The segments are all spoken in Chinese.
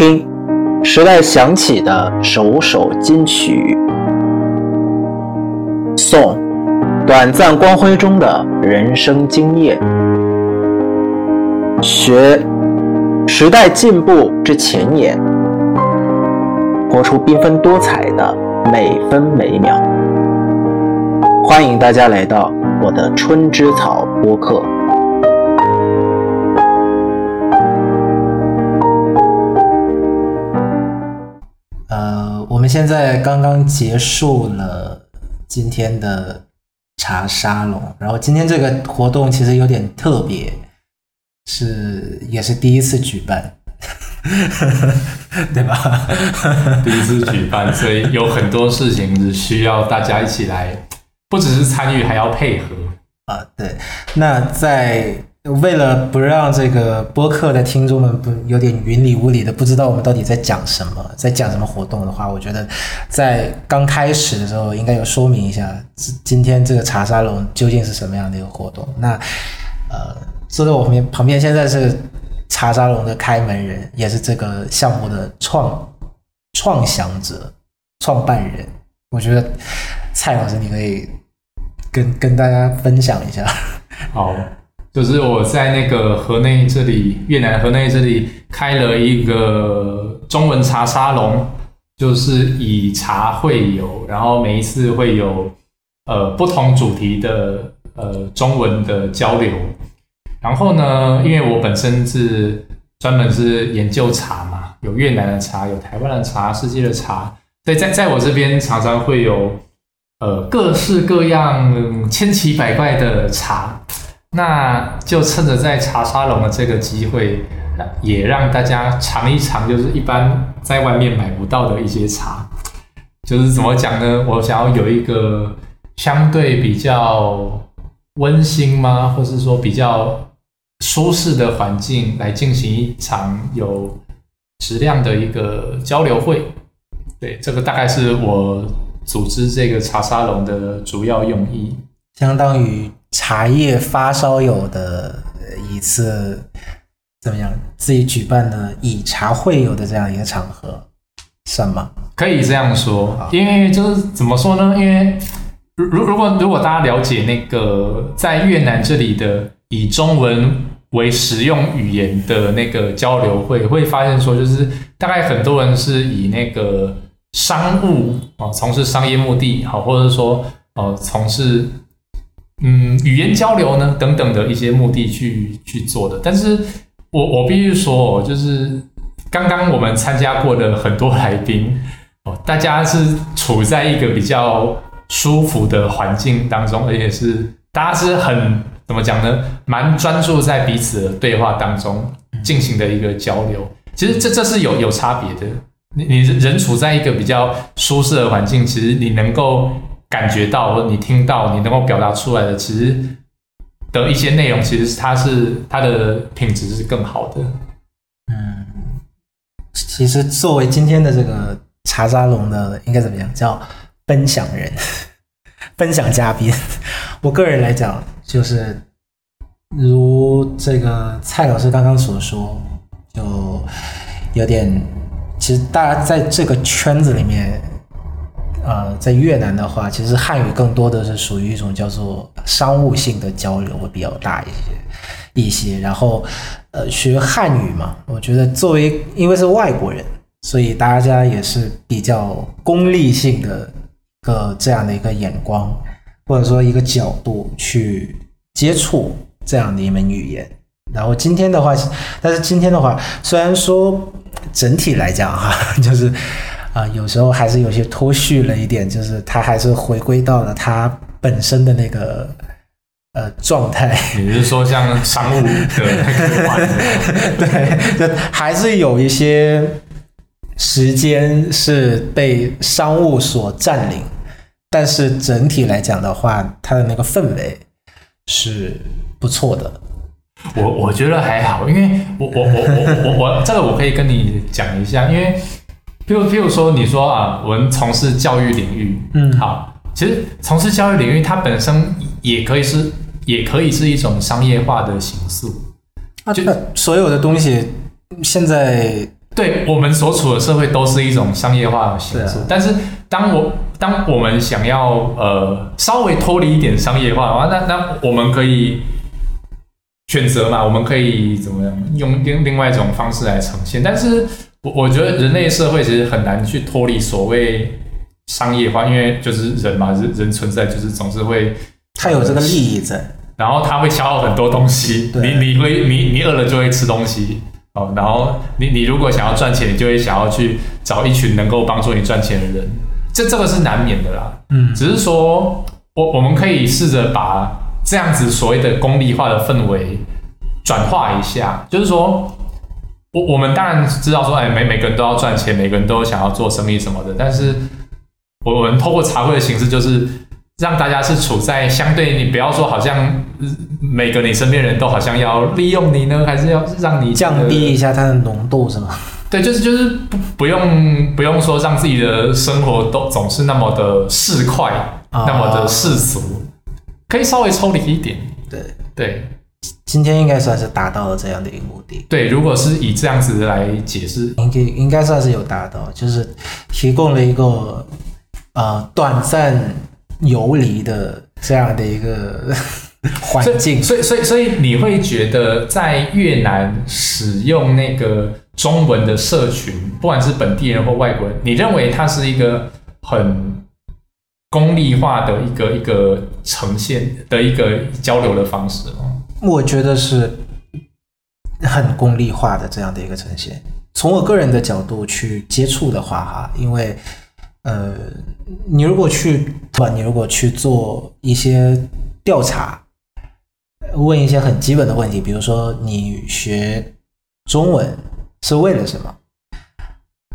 听时代响起的首首金曲，颂短暂光辉中的人生经验，学时代进步之前沿，活出缤纷多彩的每分每秒。欢迎大家来到我的春之草播客。现在刚刚结束了今天的茶沙龙，然后今天这个活动其实有点特别，是也是第一次举办，对吧？第一次举办，所以有很多事情是需要大家一起来，不只是参与，还要配合。啊，对。那在为了不让这个播客的听众们不有点云里雾里的，不知道我们到底在讲什么，在讲什么活动的话，我觉得在刚开始的时候应该有说明一下，今天这个茶沙龙究竟是什么样的一个活动。那呃，坐在我旁边旁边现在是茶沙龙的开门人，也是这个项目的创创想者、创办人。我觉得蔡老师，你可以跟跟大家分享一下。好，就是我在那个河内这里，越南河内这里开了一个中文茶沙龙，就是以茶会友，然后每一次会有呃不同主题的呃中文的交流。然后呢，因为我本身是专门是研究茶嘛，有越南的茶，有台湾的茶，世界的茶，所以在在我这边常常会有呃各式各样、千奇百怪的茶。那就趁着在茶沙龙的这个机会，也让大家尝一尝，就是一般在外面买不到的一些茶。就是怎么讲呢？我想要有一个相对比较温馨吗，或是说比较舒适的环境，来进行一场有质量的一个交流会。对，这个大概是我组织这个茶沙龙的主要用意。相当于茶叶发烧友的一次怎么样？自己举办的以茶会友的这样一个场合，算吗？可以这样说，因为就是怎么说呢？因为如如如果如果大家了解那个在越南这里的以中文为实用语言的那个交流会，会发现说，就是大概很多人是以那个商务啊，从事商业目的好，或者说呃从事。嗯，语言交流呢，等等的一些目的去去做的，但是我我必须说，就是刚刚我们参加过的很多来宾哦，大家是处在一个比较舒服的环境当中，而且是大家是很怎么讲呢？蛮专注在彼此的对话当中进行的一个交流。其实这这是有有差别的。你你人处在一个比较舒适的环境，其实你能够。感觉到，或你听到，你能够表达出来的，其实的一些内容，其实它是它的品质是更好的。嗯，其实作为今天的这个茶沙龙的，应该怎么样？叫分享人，分享嘉宾。我个人来讲，就是如这个蔡老师刚刚所说，就有点，其实大家在这个圈子里面。呃，在越南的话，其实汉语更多的是属于一种叫做商务性的交流会比较大一些，一些。然后，呃，学汉语嘛，我觉得作为因为是外国人，所以大家也是比较功利性的一个这样的一个眼光，或者说一个角度去接触这样的一门语言。然后今天的话，但是今天的话，虽然说整体来讲哈，就是。啊，有时候还是有些脱序了一点，就是他还是回归到了他本身的那个呃状态。你是说像商务的那个 对，就还是有一些时间是被商务所占领，但是整体来讲的话，它的那个氛围是不错的。我我觉得还好，因为我我我我我我这个我可以跟你讲一下，因为。譬如譬如说，你说啊，我们从事教育领域，嗯，好，其实从事教育领域，它本身也可以是，也可以是一种商业化的形式。啊，就所有的东西，现在对对我们所处的社会都是一种商业化的形式，但是当我当我们想要呃稍微脱离一点商业化的话，那那我们可以选择嘛，我们可以怎么样用另另外一种方式来呈现，但是我我觉得人类社会其实很难去脱离所谓商业化，因为就是人嘛，人人存在就是总是会。他有这个利益在。然后他会消耗很多东西，你你会你你饿了就会吃东西哦，然后你你如果想要赚钱，你就会想要去找一群能够帮助你赚钱的人，这这个是难免的啦。嗯，只是说我我们可以试着把这样子所谓的功利化的氛围转化一下，就是说。我我们当然知道说，哎，每每个人都要赚钱，每个人都想要做生意什么的。但是，我们透过茶会的形式，就是让大家是处在相对你不要说好像呃每个你身边人都好像要利用你呢，还是要让你降低一下它的浓度是吗？对，就是就是不不用不用说让自己的生活都总是那么的市侩，啊那么的世俗，可以稍微抽离一点。对，对今天应该算是达到了这样的一个目的。对，如果是以这样子来解释，应该应该算是有达到，就是提供了一个呃短暂游离的这样的一个 环境。所以所以所以你会觉得在越南使用那个中文的社群，不管是本地人或外国人，你认为它是一个很功利化的一个一个呈现的一个交流的方式吗？我觉得是很功利化的这样的一个呈现。从我个人的角度去接触的话，哈，因为呃，你如果去对吧，你如果去做一些调查，问一些很基本的问题，比如说你学中文是为了什么？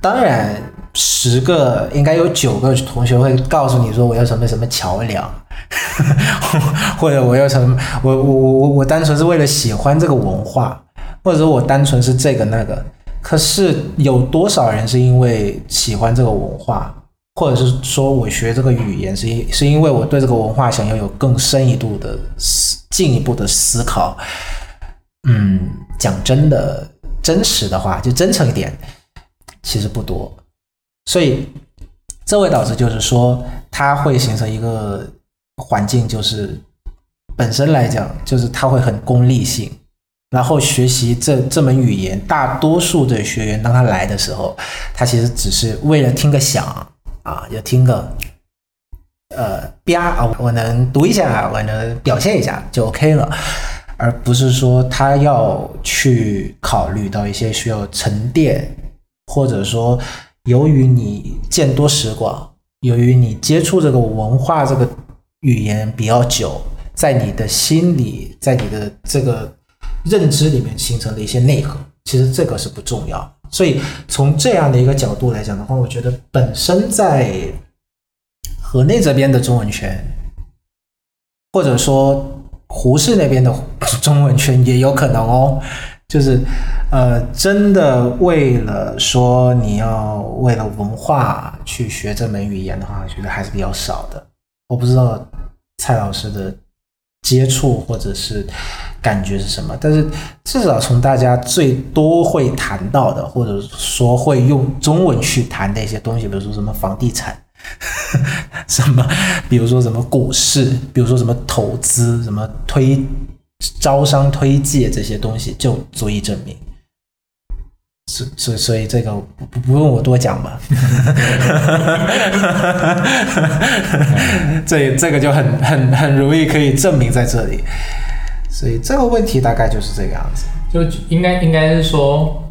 当然，十个应该有九个同学会告诉你说我要什么什么桥梁，或者我要什么，我我我我我单纯是为了喜欢这个文化，或者说我单纯是这个那个。可是有多少人是因为喜欢这个文化，或者是说我学这个语言是因是因为我对这个文化想要有更深一度的思进一步的思考？嗯，讲真的，真实的话，就真诚一点，其实不多。所以这位导师就是说，他会形成一个环境，就是本身来讲，就是他会很功利性。然后学习这这门语言，大多数的学员当他来的时候，他其实只是为了听个响啊，就听个呃吧啊，我能读一下，我能表现一下就 OK 了，而不是说他要去考虑到一些需要沉淀，或者说由于你见多识广，由于你接触这个文化这个语言比较久，在你的心里，在你的这个。认知里面形成的一些内核，其实这个是不重要。所以从这样的一个角度来讲的话，我觉得本身在河内这边的中文圈，或者说胡适那边的中文圈也有可能哦。就是呃，真的为了说你要为了文化去学这门语言的话，我觉得还是比较少的。我不知道蔡老师的接触或者是。感觉是什么？但是至少从大家最多会谈到的，或者说会用中文去谈的一些东西，比如说什么房地产，什么，比如说什么股市，比如说什么投资，什么推招商推介这些东西，就足以证明。所所所以这个不不用我多讲吧，这这个就很很很容易可以证明在这里。所以这个问题大概就是这个样子，就应该应该是说，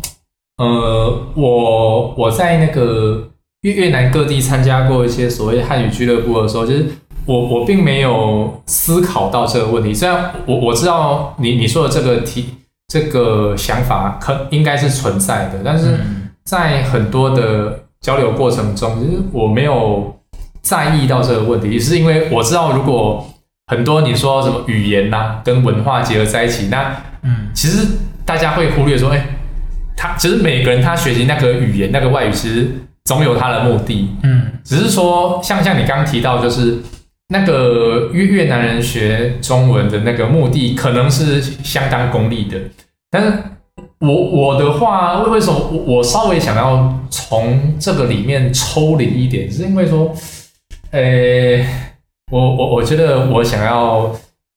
呃，我我在那个越越南各地参加过一些所谓汉语俱乐部的时候，就是我我并没有思考到这个问题。虽然我我知道你你说的这个题这个想法可应该是存在的，但是在很多的交流过程中，其实我没有在意到这个问题，是因为我知道如果。很多你说什么语言呐，跟文化结合在一起，那嗯，其实大家会忽略说，哎，他其实每个人他学习那个语言那个外语，其实总有他的目的，嗯，只是说像像你刚刚提到，就是那个越越南人学中文的那个目的，可能是相当功利的，但是我我的话，为为什么我我稍微想要从这个里面抽离一点，是因为说，呃，我我我觉得我想要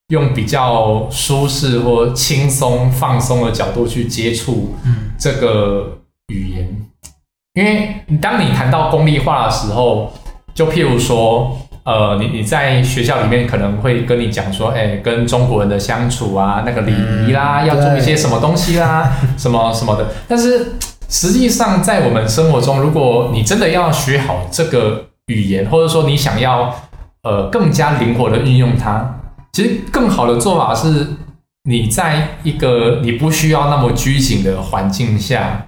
用比较舒适或轻松放松的角度去接触嗯。这个语言，因为当你谈到功利化的时候，就譬如说，呃，你你在学校里面可能会跟你讲说，哎，跟中国人的相处啊，那个礼仪啦，嗯要做一些什么东西啦，什么什么的。但是实际上，在我们生活中，如果你真的要学好这个语言，或者说你想要呃更加灵活的运用它，其实更好的做法是，你在一个你不需要那么拘谨的环境下，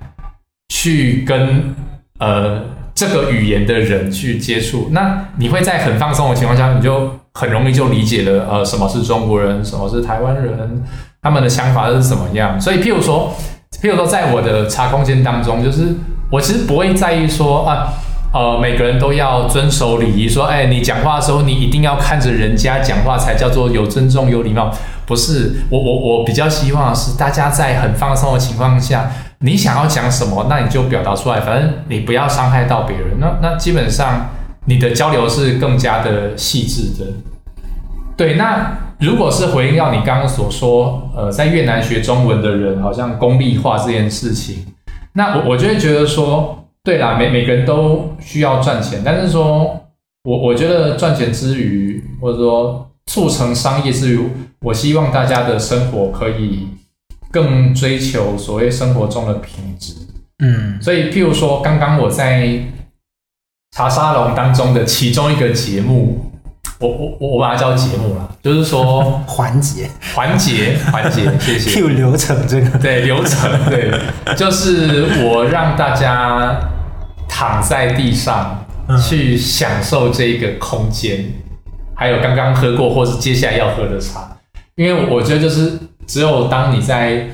去跟呃这个语言的人去接触，那你会在很放松的情况下，你就很容易就理解了呃什么是中国人，什么是台湾人，他们的想法是怎么样。所以，譬如说，譬如说，在我的茶空间当中，就是我其实不会在意说啊。呃，每个人都要遵守礼仪，说，哎，你讲话的时候，你一定要看着人家讲话，才叫做有尊重、有礼貌。不是，我我我比较希望是，大家在很放松的情况下，你想要讲什么，那你就表达出来，反正你不要伤害到别人。那那基本上你的交流是更加的细致的。对，那如果是回应到你刚刚所说，呃，在越南学中文的人好像功利化这件事情，那我我就会觉得说，对啦，每每个人都需要赚钱，但是说我我觉得赚钱之余，或者说促成商业之余，我希望大家的生活可以更追求所谓生活中的品质。嗯。所以，譬如说，刚刚我在茶沙龙当中的其中一个节目，我我我我把它叫节目啦，就是说环节。环节环节，谢谢。Q 流程这个，对流程，对，就是我让大家躺在地上嗯。去享受这个空间，还有刚刚喝过或是接下来要喝的茶，因为我觉得就是只有当你在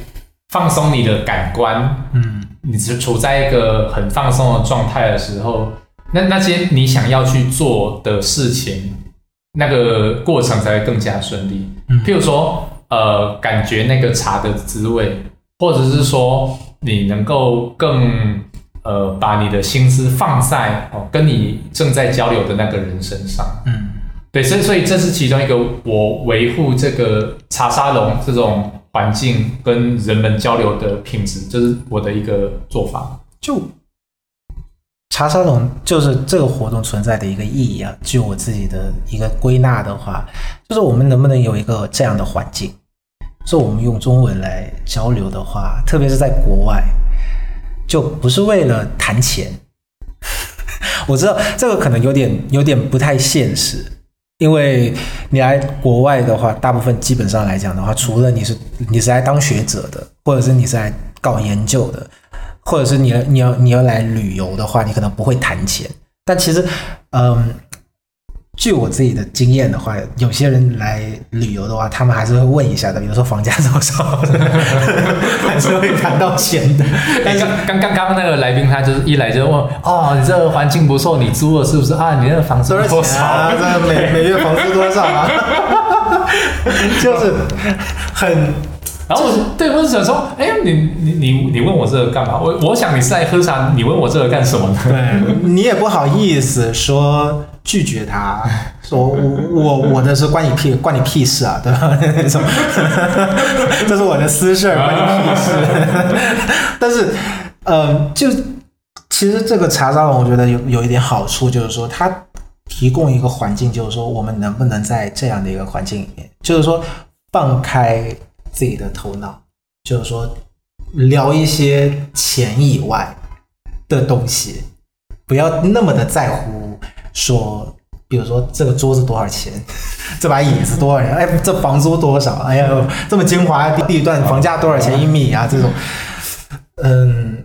放松你的感官，嗯你是处在一个很放松的状态的时候，那那些你想要去做的事情，那个过程才会更加顺利。嗯譬如说，呃，感觉那个茶的滋味，或者是说你能够更呃把你的心思放在哦跟你正在交流的那个人身上。嗯对，所以所以这是其中一个我维护这个茶沙龙这种环境跟人们交流的品质，这是我的一个做法。就茶沙龙就是这个活动存在的一个意义啊。据我自己的一个归纳的话，就是我们能不能有一个这样的环境，说我们用中文来交流的话，特别是在国外，就不是为了谈钱。我知道这个可能有点有点不太现实，因为你来国外的话，大部分基本上来讲的话，除了你是你是来当学者的，或者是你是来搞研究的，或者是你你要你要来旅游的话，你可能不会谈钱。但其实，嗯，据我自己的经验的话，有些人来旅游的话，他们还是会问一下的，比如说房价多少，还是会谈到钱的。但刚刚刚刚那个来宾他就是一来就问哦，你这个环境不错，你租了是不是啊？你那个房子多少？啊？这每每月房租多少啊？就是很然后我对我就想说，哎，你你你你问我这个干嘛？我我想你是来喝茶，你问我这个干什么呢？对你也不好意思说拒绝他，说我我我的是关你屁关你屁事啊，对吧？那种，这是我的私事儿，关你屁事。但是，呃，就其实这个茶沙龙，我觉得有有一点好处，就是说它提供一个环境，就是说我们能不能在这样的一个环境里面，就是说放开自己的头脑，就是说聊一些钱以外的东西，不要那么的在乎说，比如说这个桌子多少钱，这把椅子多少钱，哎，这房租多少，哎呀，这么精华的地段，房价多少钱一米啊？这种，嗯，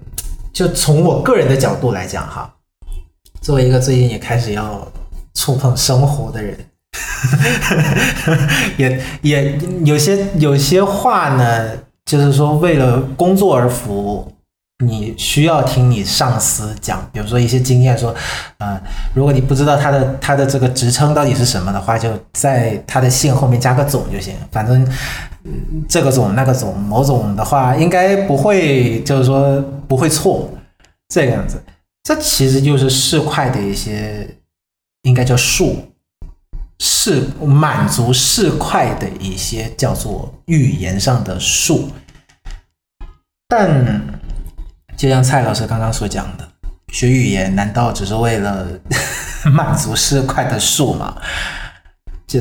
就从我个人的角度来讲哈，作为一个最近也开始要触碰生活的人，也也有些有些话呢，就是说为了工作而服务，你需要听你上司讲，比如说一些经验，说，呃，如果你不知道他的他的这个职称到底是什么的话，就在他的姓后面加个总就行，反正、嗯这个总那个总某总的话，应该不会就是说不会错，这个样子。这其实就是市侩的一些，应该叫术，是满足市侩的一些叫做语言上的术。但就像蔡老师刚刚所讲的，学语言难道只是为了 满足市侩的数吗？就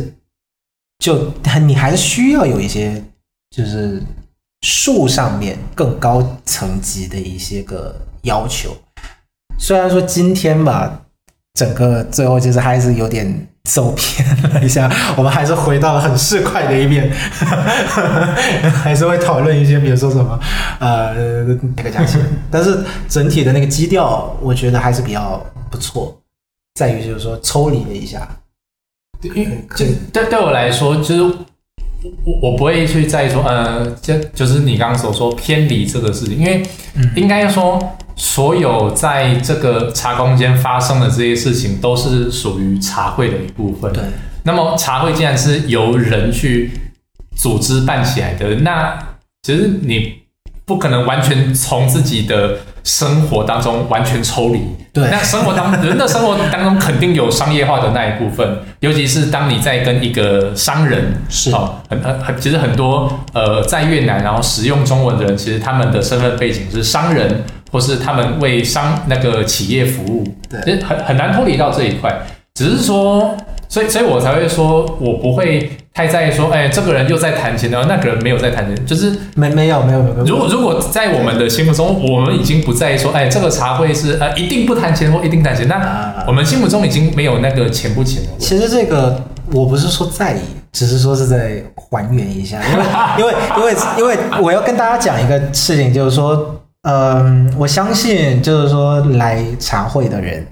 就你还是需要有一些就是数上面更高层级的一些个要求。虽然说今天吧，整个最后就是还是有点走偏了一下，我们还是回到了很市侩的一面，还是会讨论一些，比如说什么呃那个价钱，但是整体的那个基调，我觉得还是比较不错，在于就是说抽离了一下，对对对我来说，就是我我不会去在意说，呃，就就是你刚刚所说偏离这个事情，因为应该说所有在这个茶空间发生的这些事情，都是属于茶会的一部分。对，那么茶会既然是由人去组织办起来的，那其实你不可能完全从自己的生活当中完全抽离。对那生活当人的生活当中肯定有商业化的那一部分，尤其是当你在跟一个商人是哦，很很很，其实很多呃在越南然后使用中文的人，其实他们的身份背景是商人，或是他们为商那个企业服务，对其实很很难脱离到这一块。只是说，所以所以我才会说，我不会太在意说，哎，这个人又在谈钱，然后那个人没有在谈钱，就是没没有没有没有，如果如果在我们的心目中，我们已经不在意说，哎，这个茶会是呃一定不谈钱或一定谈钱，那啊我们心目中已经没有那个钱不钱的。其实这个我不是说在意，只是说是在还原一下，因为 因为因为因为我要跟大家讲一个事情，就是说，嗯，我相信就是说来茶会的人，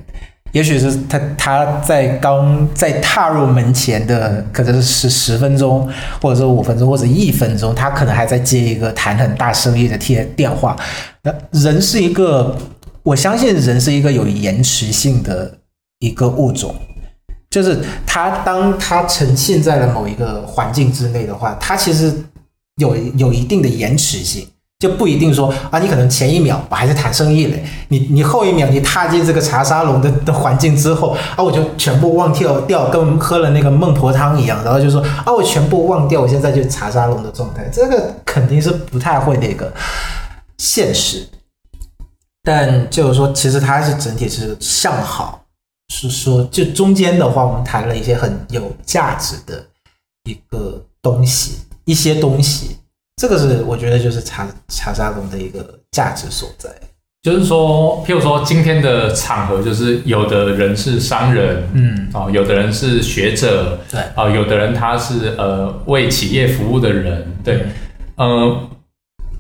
也许是他他在刚在踏入门前的可能是十十分钟，或者说五分钟，或者一分钟，他可能还在接一个谈很大生意的电电话。那人是一个，我相信人是一个有延迟性的一个物种。就是他当他沉浸在了某一个环境之内的话，他其实有有一定的延迟性，就不一定说啊，你可能前一秒我还在谈生意嘞，你你后一秒你踏进这个茶沙龙的的环境之后啊，我就全部忘掉掉，跟喝了那个孟婆汤一样，然后就说啊，我全部忘掉，我现在就茶沙龙的状态，这个肯定是不太会的一个现实。但就是说，其实它是整体是向好。是说，就中间的话，我们谈了一些很有价值的一个东西，一些东西，这个是我觉得就是茶茶沙龙的一个价值所在。就是说，譬如说今天的场合，就是有的人是商人，嗯，哦、有的人是学者，对。啊、有的人他是呃为企业服务的人，对，呃，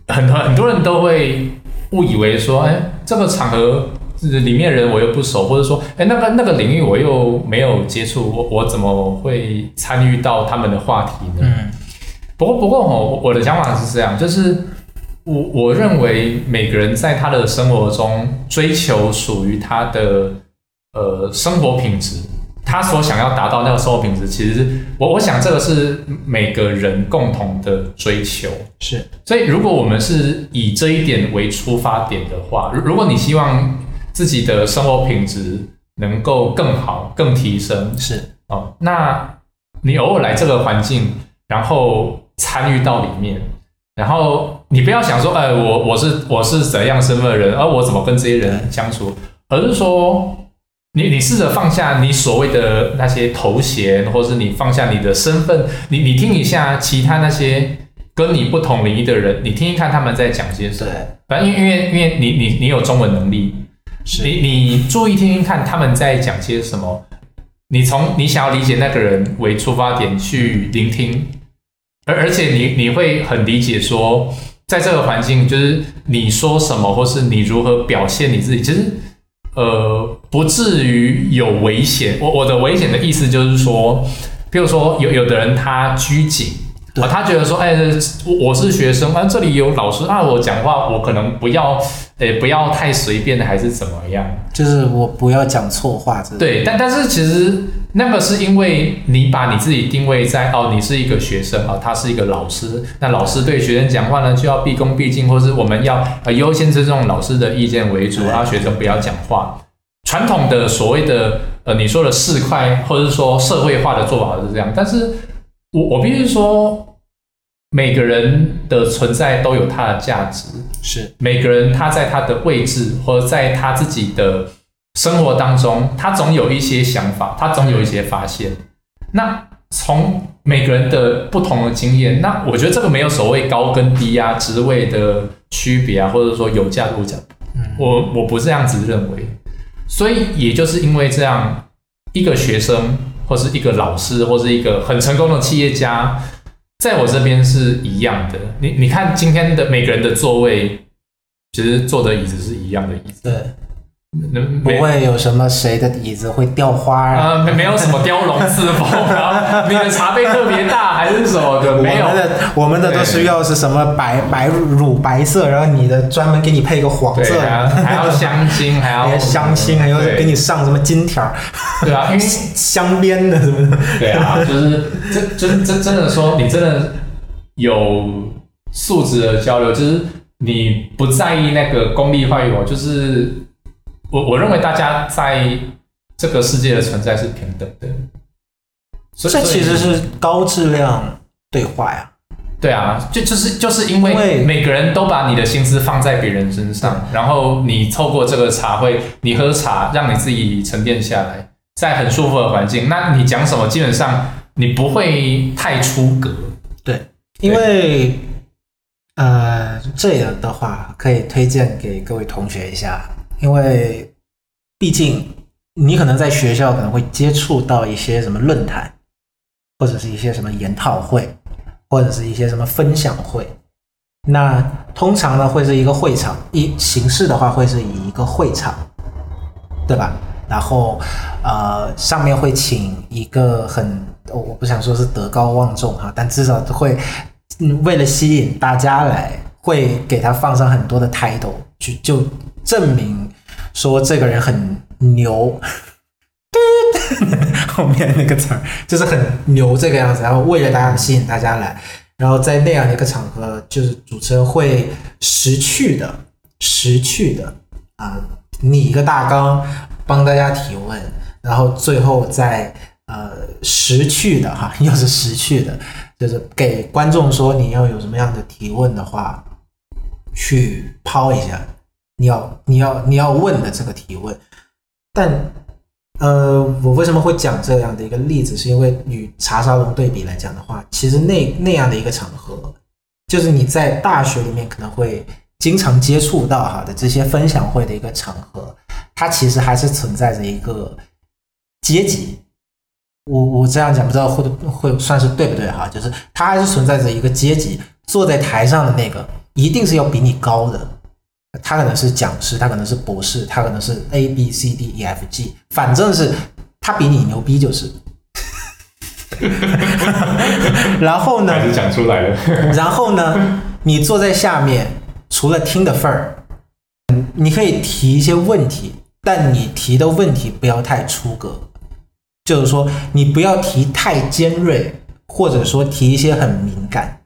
很多很多人都会误以为说，哎，这个场合里面人我又不熟，或者说，哎，那个那个领域我又没有接触，我我怎么会参与到他们的话题呢？嗯不过不过哦，我的想法是这样，就是我我认为每个人在他的生活中追求属于他的呃生活品质，他所想要达到那个生活品质，其实我我想这个是每个人共同的追求。是所以，如果我们是以这一点为出发点的话，如如果你希望自己的生活品质能够更好、更提升是，哦，那你偶尔来这个环境，然后参与到里面，然后你不要想说，哎，我我是我是怎样身份的人，而、我怎么跟这些人相处，而是说。你你试着放下你所谓的那些头衔，或是你放下你的身份，你你听一下其他那些跟你不同领域的人，你听一看他们在讲些什么。反正因为因为因为你你你有中文能力，你你注意听听看他们在讲些什么，你从你想要理解那个人为出发点去聆听，而而且你你会很理解说，在这个环境，就是你说什么或是你如何表现你自己，其实呃不至于有危险。我我的危险的意思就是说，比如说有有的人他拘谨。对啊，他觉得说，哎，我我是学生，啊，这里有老师，啊，我讲话我可能不要，哎，不要太随便，还是怎么样？就是我不要讲错话，这对，但但是其实那个是因为你把你自己定位在哦，你是一个学生啊，他是一个老师，那老师对学生讲话呢就要毕恭毕敬，或是我们要呃优先尊重老师的意见为主，对然后学生不要讲话。传统的所谓的呃你说的市侩或者是说社会化的做法是这样，但是我我必须说，每个人的存在都有它的价值，是每个人他在他的位置或者在他自己的生活当中，他总有一些想法，他总有一些发现。那从每个人的不同的经验，那我觉得这个没有所谓高跟低啊、职位的区别啊，或者说有价无价，我我不这样子认为。所以也就是因为这样，一个学生或是一个老师或是一个很成功的企业家，在我这边是一样的。你你看今天的每个人的座位，其实坐的椅子是一样的椅子，对，不不会有什么谁的椅子会掉花啊。呃，没没有什么雕龙 刺凤，然后你的茶杯特别大还是什么的，没有我。们的我们的都是要是什么白白乳白色，然后你的专门给你配一个黄色还要香精，还要香精，还要 给你上什么金条儿、对啊，因为 镶边的什么的。对啊，就是真真真真的说，你真的有素质的交流，就是你不在意那个功利化与否，就是我我认为大家在这个世界的存在是平等的。所以这其实是高质量对话呀。对啊，就就是就是因为每个人都把你的心思放在别人身上，然后你透过这个茶会，你喝茶，让你自己沉淀下来，在很舒服的环境，那你讲什么，基本上你不会太出格。对因为呃，这样的话可以推荐给各位同学一下，因为毕竟你可能在学校可能会接触到一些什么论坛，或者是一些什么研讨会，或者是一些什么分享会。那通常呢会是一个会场，一形式的话会是以一个会场，对吧？然后呃上面会请一个很，我不想说是德高望重哈，但至少会为了吸引大家来，会给他放上很多的 title，就就证明说这个人很牛。后面那个词儿就是很牛这个样子，然后为了大家吸引大家来，然后在那样的一个场合，就是主持人会识趣的、识趣的啊，拟一个大纲，帮大家提问，然后最后再呃识趣的哈，又是识趣的，就是给观众说你要有什么样的提问的话，去抛一下你要你要你要问的这个提问，但呃，我为什么会讲这样的一个例子？是因为与茶沙龙对比来讲的话，其实那那样的一个场合，就是你在大学里面可能会经常接触到哈的这些分享会的一个场合，它其实还是存在着一个阶级。我我这样讲不知道会会算是对不对哈？就是它还是存在着一个阶级，坐在台上的那个一定是要比你高的。他可能是讲师，他可能是博士，他可能是 A B C D E F G，反正是他比你牛逼就是。然后呢？还是讲出来了。然后呢？你坐在下面，除了听的份儿，嗯你可以提一些问题，但你提的问题不要太出格，就是说你不要提太尖锐，或者说提一些很敏感，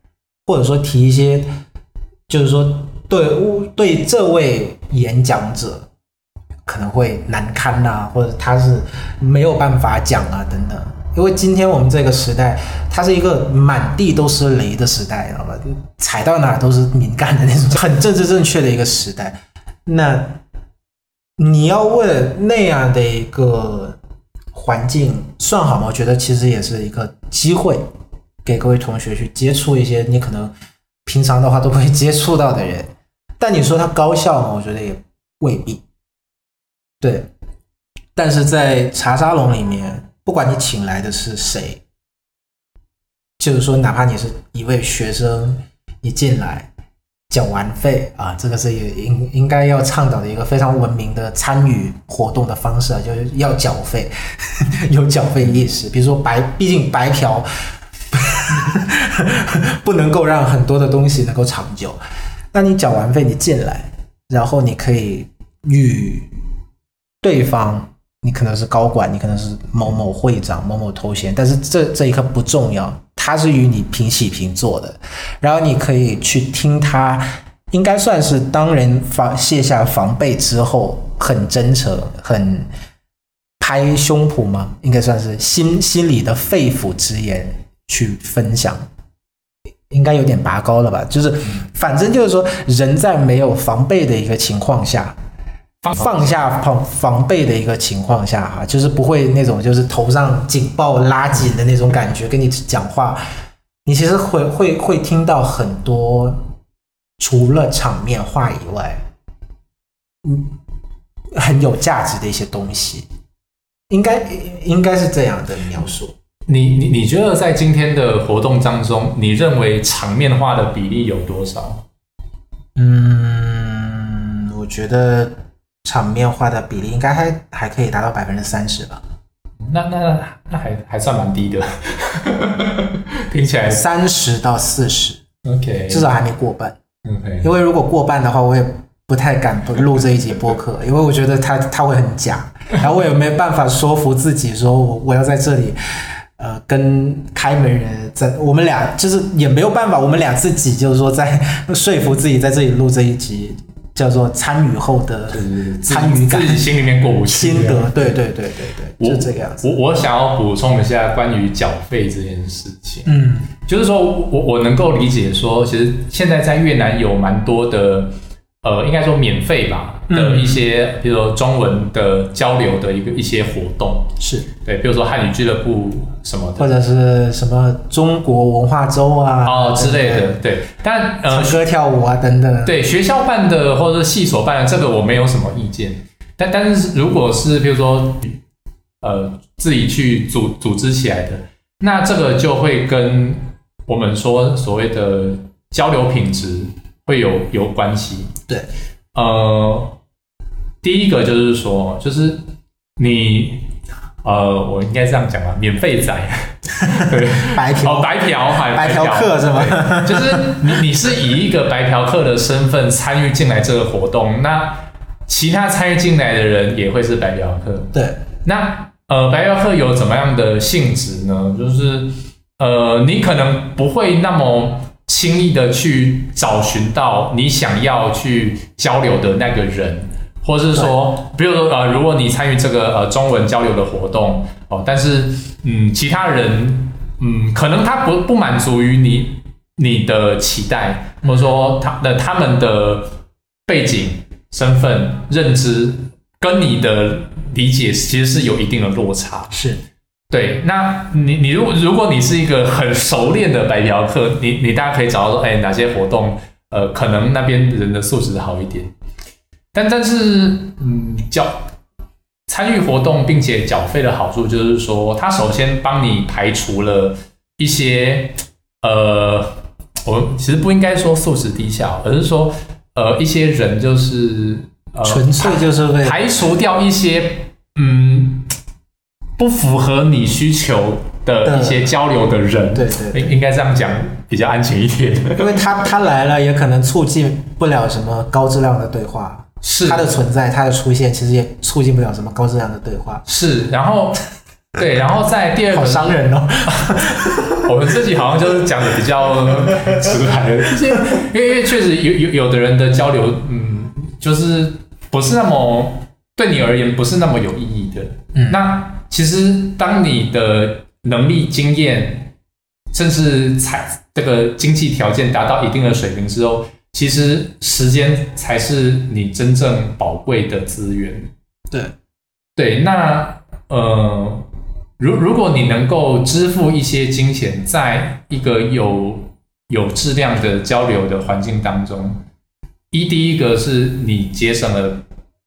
或者说提一些，就是说对对这位演讲者可能会难堪呐、或者他是没有办法讲啊等等。因为今天我们这个时代，它是一个满地都是雷的时代，知道吧？踩到哪都是敏感的那种，很政治正确的一个时代。那你要问那样的一个环境算好吗？我觉得其实也是一个机会，给各位同学去接触一些你可能平常的话都不会接触到的人。但你说它高效吗？我觉得也未必。对，但是在茶沙龙里面，不管你请来的是谁，就是说，哪怕你是一位学生，你进来缴完费啊，这个是也应应该要倡导的一个非常文明的参与活动的方式啊，就是要缴费，有缴费意识。比如说白，毕竟白嫖。不能够让很多的东西能够长久。那你缴完费，你进来，然后你可以与对方，你可能是高管，你可能是某某会长、某某头衔，但是这这一刻不重要，他是与你平起平坐的，然后你可以去听他，应该算是当人防卸下防备之后，很真诚、很拍胸脯吗？应该算是心心里的肺腑之言去分享。应该有点拔高了吧？就是，反正就是说，人在没有防备的一个情况下，放放下防防备的一个情况下，哈，就是不会那种就是头上警报拉紧的那种感觉，跟你讲话，你其实会会会听到很多除了场面话以外，嗯，很有价值的一些东西，应该应该是这样的描述。你你你觉得在今天的活动当中，你认为场面化的比例有多少？嗯，我觉得场面化的比例应该还还可以达到百分之三十吧，那那那还还算蛮低的，听起来三十到四十，OK，至少还没过半。OK，因为如果过半的话，我也不太敢不录这一集播客，因为我觉得它它会很假，然后我也没办法说服自己说我我要在这里。呃，跟开门人在我们俩就是也没有办法，我们俩自己就是说在说服自己在这里录这一集，叫做参与后的就是参与感自己心里面过不去心得，对对对对对，就这个样子。我我想要补充一下关于缴费这件事情，嗯。就是说我我能够理解说，其实现在在越南有蛮多的呃，应该说免费吧的嗯一些，比如说中文的交流的一个一些活动，是，对，比如说汉语俱乐部什么的。或者是什么中国文化周啊，哦之类的，对，但呃唱歌跳舞啊等等。对学校办的或者是系所办的，这个我没有什么意见。但但是如果是比如说呃自己去组组织起来的，那这个就会跟我们说所谓的交流品质会有有关系。对，呃，第一个就是说，就是你呃，我应该这样讲吧，免费仔，对，白嫖。哦，白嫖，白白嫖。客是吗？就是你你是以一个白嫖客的身份参与进来这个活动，那其他参与进来的人也会是白嫖客。对，那呃，白嫖客有怎么样的性质呢？就是呃，你可能不会那么轻易的去找寻到你想要去交流的那个人。或是说，比如说呃，如果你参与这个呃中文交流的活动哦，但是嗯，其他人嗯，可能他不不满足于你你的期待，或者说他的他们的背景、身份、认知跟你的理解其实是有一定的落差。是对，那你你如果如果你是一个很熟练的白嫖客，你你大家可以找到说，哎，哪些活动呃，可能那边人的素质好一点。但但是，嗯，缴参与活动并且缴费的好处就是说，它首先帮你排除了一些呃，我其实不应该说素质低下，而是说呃一些人就是呃纯粹就是为排除掉一些嗯不符合你需求的一些交流的人，对对对应应该这样讲比较安全一点。因为他他来了，也可能促进不了什么高质量的对话。是他的存在，他的出现，其实也促进不了什么高质量的对话。是，然后对，然后在第二好个伤人哦。我们自己好像就是讲的比较直白因为因为确实有有有的人的交流，嗯，就是不是那么对你而言不是那么有意义的。嗯那其实当你的能力、经验，甚至财这个经济条件达到一定的水平之后，其实时间才是你真正宝贵的资源。对对，那呃，如如果你能够支付一些金钱，在一个有有质量的交流的环境当中，一第一个是你节省了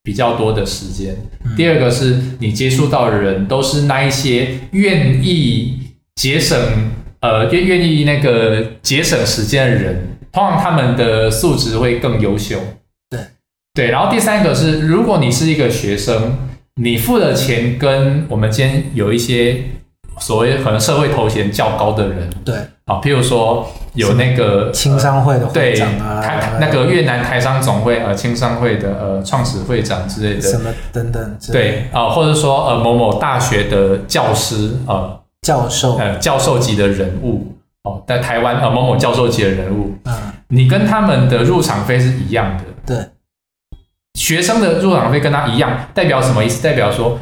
比较多的时间，第二个是你接触到的人都是那一些愿意节省呃愿愿意那个节省时间的人，通常他们的素质会更优秀。对。对，然后第三个是，如果你是一个学生，你付的钱跟我们今天有一些所谓可能社会头衔较高的人。对，啊，譬如说有那个青商会的会对长啊，台那个越南台商总会呃青商会的呃创始会长之类的，什么等等对啊、或者说呃某某大学的教师呃教授，呃教授级的人物。哦，在台湾呃某某教授级的人物，嗯，你跟他们的入场费是一样的，对，学生的入场费跟他一样，代表什么意思？代表说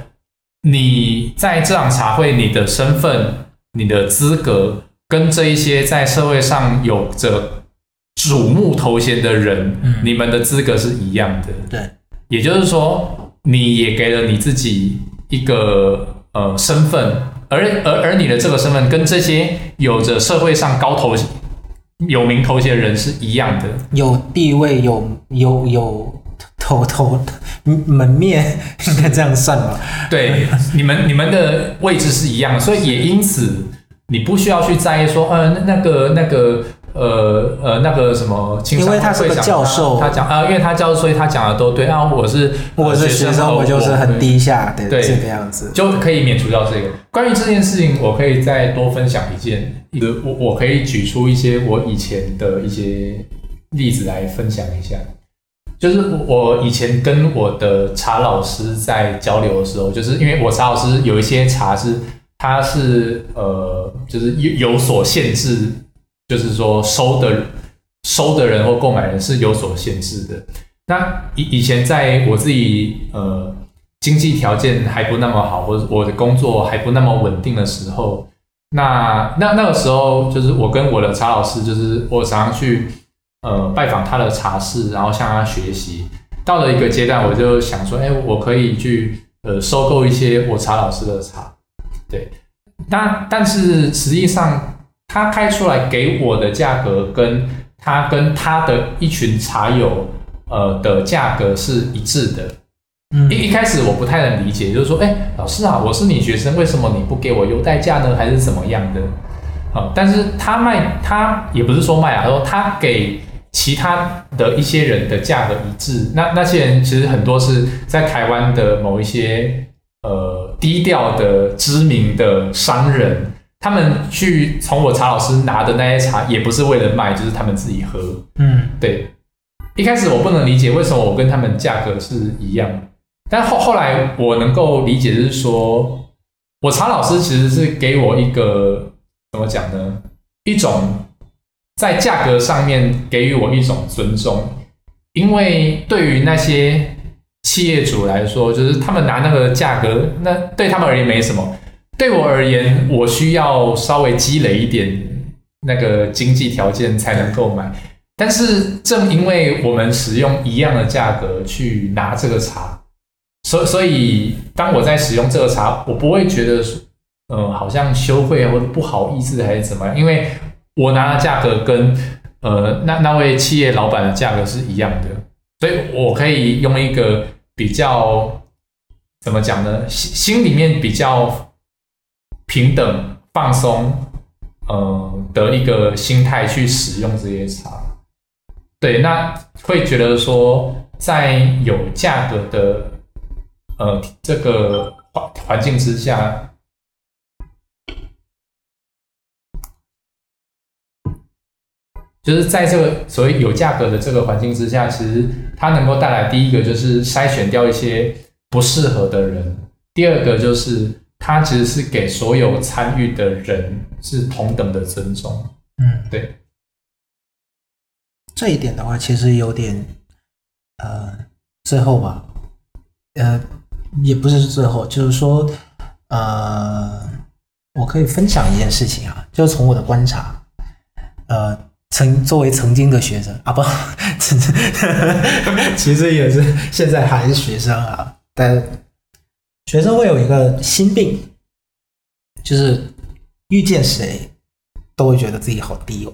你在这场茶会，你的身份、你的资格跟这一些在社会上有着瞩目头衔的人，嗯你们的资格是一样的。对，也就是说，你也给了你自己一个呃身份，而而而你的这个身份跟这些有着社会上高头有名头衔的人是一样的。有地位，有有有头头门面，应该这样算吧？对，你们你们的位置是一样的，所以也因此你不需要去在意说，呃，那那个那个呃呃那个什么青商因为他是个教授他他讲啊、因为他教授，所以他讲的都对啊，我是我是学生，我就是很。低下的对这个样子。就可以免除掉这个。关于这件事情，我可以再多分享一件，我我可以举出一些我以前的一些例子来分享一下。就是我以前跟我的茶老师在交流的时候，就是因为我茶老师有一些茶是它是呃，就是有有所限制，就是说收的收的人或购买人是有所限制的。那以以前在我自己呃经济条件还不那么好，或者我的工作还不那么稳定的时候，那那那个时候就是我跟我的茶老师，就是我常常去呃拜访他的茶室，然后向他学习。到了一个阶段，我就想说，哎，我可以去呃收购一些我茶老师的茶，对。但但是实际上，他开出来给我的价格，跟他跟他的一群茶友呃的价格是一致的。嗯一一开始我不太能理解，就是说，哎，老师啊，我是你学生，为什么你不给我优待价呢？还是怎么样的？啊、但是他卖，他也不是说卖啊，他说他给其他的一些人的价格一致，那那些人其实很多是在台湾的某一些呃低调的知名的商人，他们去从我茶老师拿的那些茶，也不是为了卖，就是他们自己喝。嗯，对，一开始我不能理解为什么我跟他们价格是一样的，但后后来我能够理解，就是说我茶老师其实是给我一个怎么讲呢？一种在价格上面给予我一种尊重，因为对于那些企业主来说，就是他们拿那个价格，那对他们而言没什么。对我而言，我需要稍微积累一点那个经济条件才能购买。但是正因为我们使用一样的价格去拿这个茶，所所以当我在使用这个茶，我不会觉得，嗯、好像羞愧或者不好意思还是怎么样，因为我拿的价格跟呃那那位企业老板的价格是一样的，所以我可以用一个比较怎么讲呢，心心里面比较平等放松，呃的一个心态去使用这些茶。对，那会觉得说，在有价格的呃这个环环境之下，就是在这个所谓有价格的这个环境之下，其实它能够带来第一个就是筛选掉一些不适合的人，第二个就是它其实是给所有参与的人是同等的尊重。嗯，对，这一点的话，其实有点，呃，最后吧，呃，也不是最后，就是说，呃，我可以分享一件事情啊，就是从我的观察，呃，曾作为曾经的学生啊，不，其实也是现在还是学生啊，但学生会有一个心病，就是遇见谁都会觉得自己好低哦。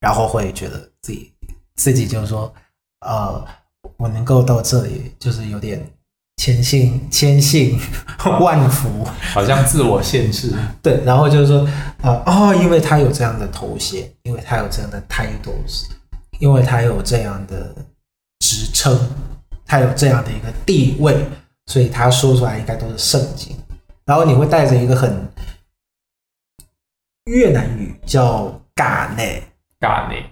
然后会觉得自己自己就是说，呃，我能够到这里，就是有点千幸千幸万福，好像自我限制。对，然后就是说，呃，哦，因为他有这样的头衔，因为他有这样的 titles，因为他有这样的职称，他有这样的一个地位，所以他说出来应该都是圣经。然后你会带着一个很越南语叫嘎内，嘎内，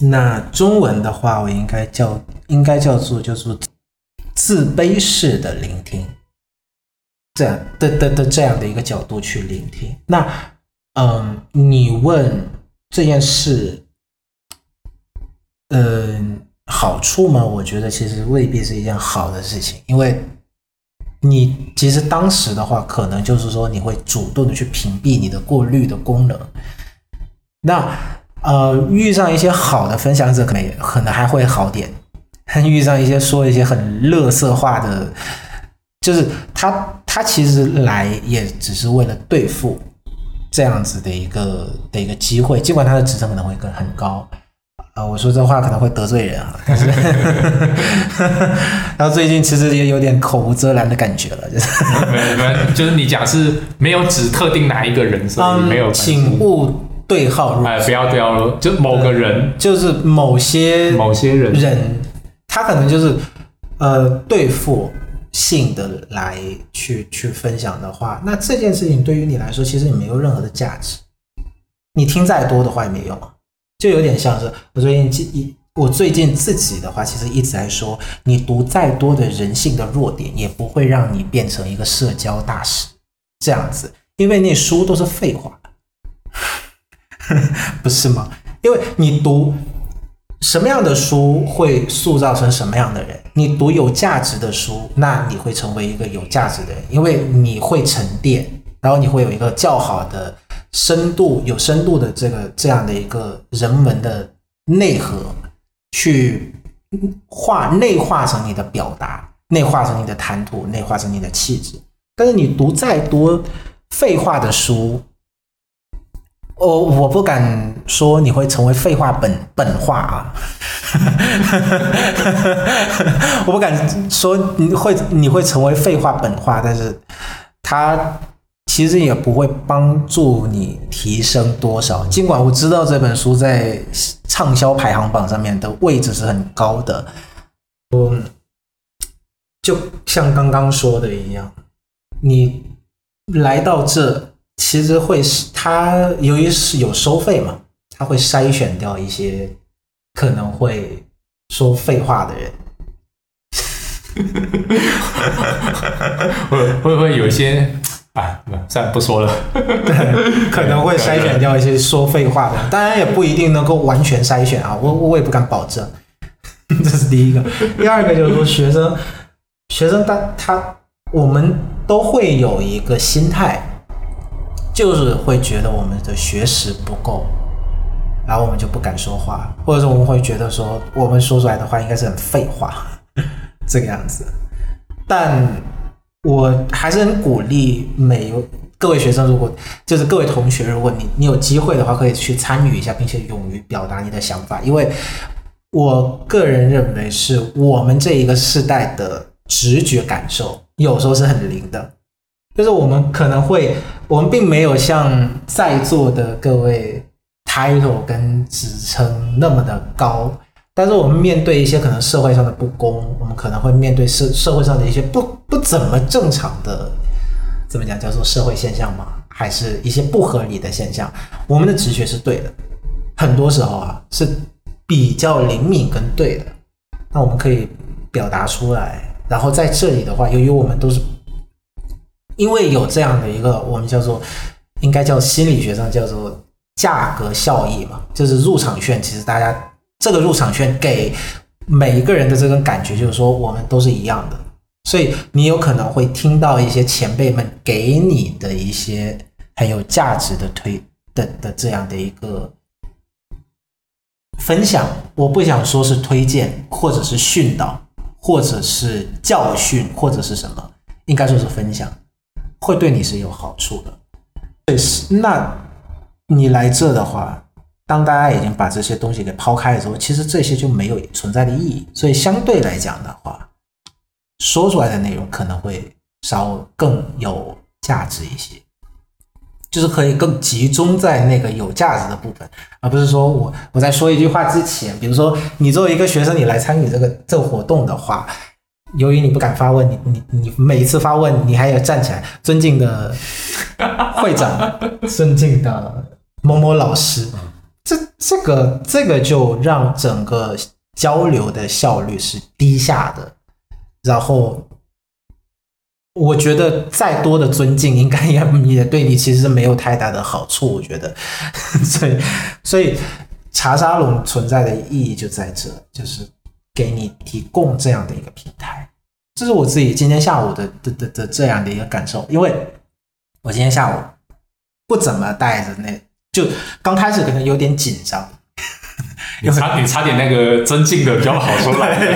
那中文的话，我应该叫应该叫做叫做自卑式的聆听，这样的的的这样的一个角度去聆听。那嗯，你问这件事，嗯，好处吗？我觉得其实未必是一件好的事情，因为你其实当时的话，可能就是说你会主动的去屏蔽你的过滤的功能。那呃，遇上一些好的分享者，可能可能还会好点；遇上一些说一些很乐色话的，就是他他其实来也只是为了对付这样子的一个的一个机会，尽管他的职称可能会更很高。啊，我说这话可能会得罪人啊，但是，然后最近其实也有点口无遮拦的感觉了，就是，没没，就是你讲是没有指特定哪一个人，所以没有。请勿对号入哎，不要不要，就某个人、就是某些某些人，人，他可能就是呃对付性的来去去分享的话，那这件事情对于你来说，其实你没有任何的价值，你听再多的话也没用，就有点像是我最近记我最近自己的话，其实一直在说，你读再多的人性的弱点，也不会让你变成一个社交大使这样子，因为那书都是废话。不是吗？因为你读什么样的书会塑造成什么样的人。你读有价值的书，那你会成为一个有价值的人，因为你会沉淀，然后你会有一个较好的深度、有深度的这个这样的一个人文的内核，去化内化成你的表达，内化成你的谈吐，内化成你的气质。但是你读再多废话的书，我我不敢说你会成为废话本本话啊，我不敢说你会你会成为废话本话，但是它其实也不会帮助你提升多少。尽管我知道这本书在畅销排行榜上面的位置是很高的，嗯，就像刚刚说的一样，你来到这。其实会是它，由于是有收费嘛，它会筛选掉一些可能会说废话的人。会 会不会有一些啊？算了，不说了。对，可能会筛选掉一些说废话的，当然也不一定能够完全筛选啊，我我也不敢保证。这是第一个，第二个就是说学生，学生他他我们都会有一个心态。就是会觉得我们的学识不够，然后我们就不敢说话，或者说我们会觉得说我们说出来的话应该是很废话，这个样子。但我还是很鼓励每各位学生，如果就是各位同学，如果你你有机会的话，可以去参与一下，并且勇于表达你的想法，因为我个人认为是我们这一个世代的直觉感受有时候是很灵的。就是我们可能会，我们并没有像在座的各位 title 跟职称那么的高，但是我们面对一些可能社会上的不公，我们可能会面对社社会上的一些不不怎么正常的，怎么讲叫做社会现象吗？还是一些不合理的现象？我们的直觉是对的，很多时候啊是比较灵敏跟对的，那我们可以表达出来。然后在这里的话，由于我们都是。因为有这样的一个，我们叫做，应该叫心理学上叫做价格效益嘛，就是入场券。其实大家这个入场券给每一个人的这种感觉，就是说我们都是一样的。所以你有可能会听到一些前辈们给你的一些很有价值的推的的这样的一个分享。我不想说是推荐，或者是训导，或者是教训，或者是什么，应该说是分享。会对你是有好处的，对是，那你来这的话，当大家已经把这些东西给抛开的时候，其实这些就没有存在的意义。所以相对来讲的话，说出来的内容可能会稍更有价值一些，就是可以更集中在那个有价值的部分，而不是说我我在说一句话之前，比如说你作为一个学生，你来参与这个这个活动的话。由于你不敢发问，你你你每一次发问，你还要站起来，尊敬的会长，尊敬的某某老师，这这个这个就让整个交流的效率是低下的，然后。我觉得再多的尊敬，应该也也对你其实没有太大的好处。我觉得，所以所以茶沙龙存在的意义就在这，就是给你提供这样的一个平台。这是我自己今天下午的的的的这样的一个感受，因为我今天下午不怎么带着那，就刚开始可能有点紧张，你差你差点那个尊敬的就跑出来。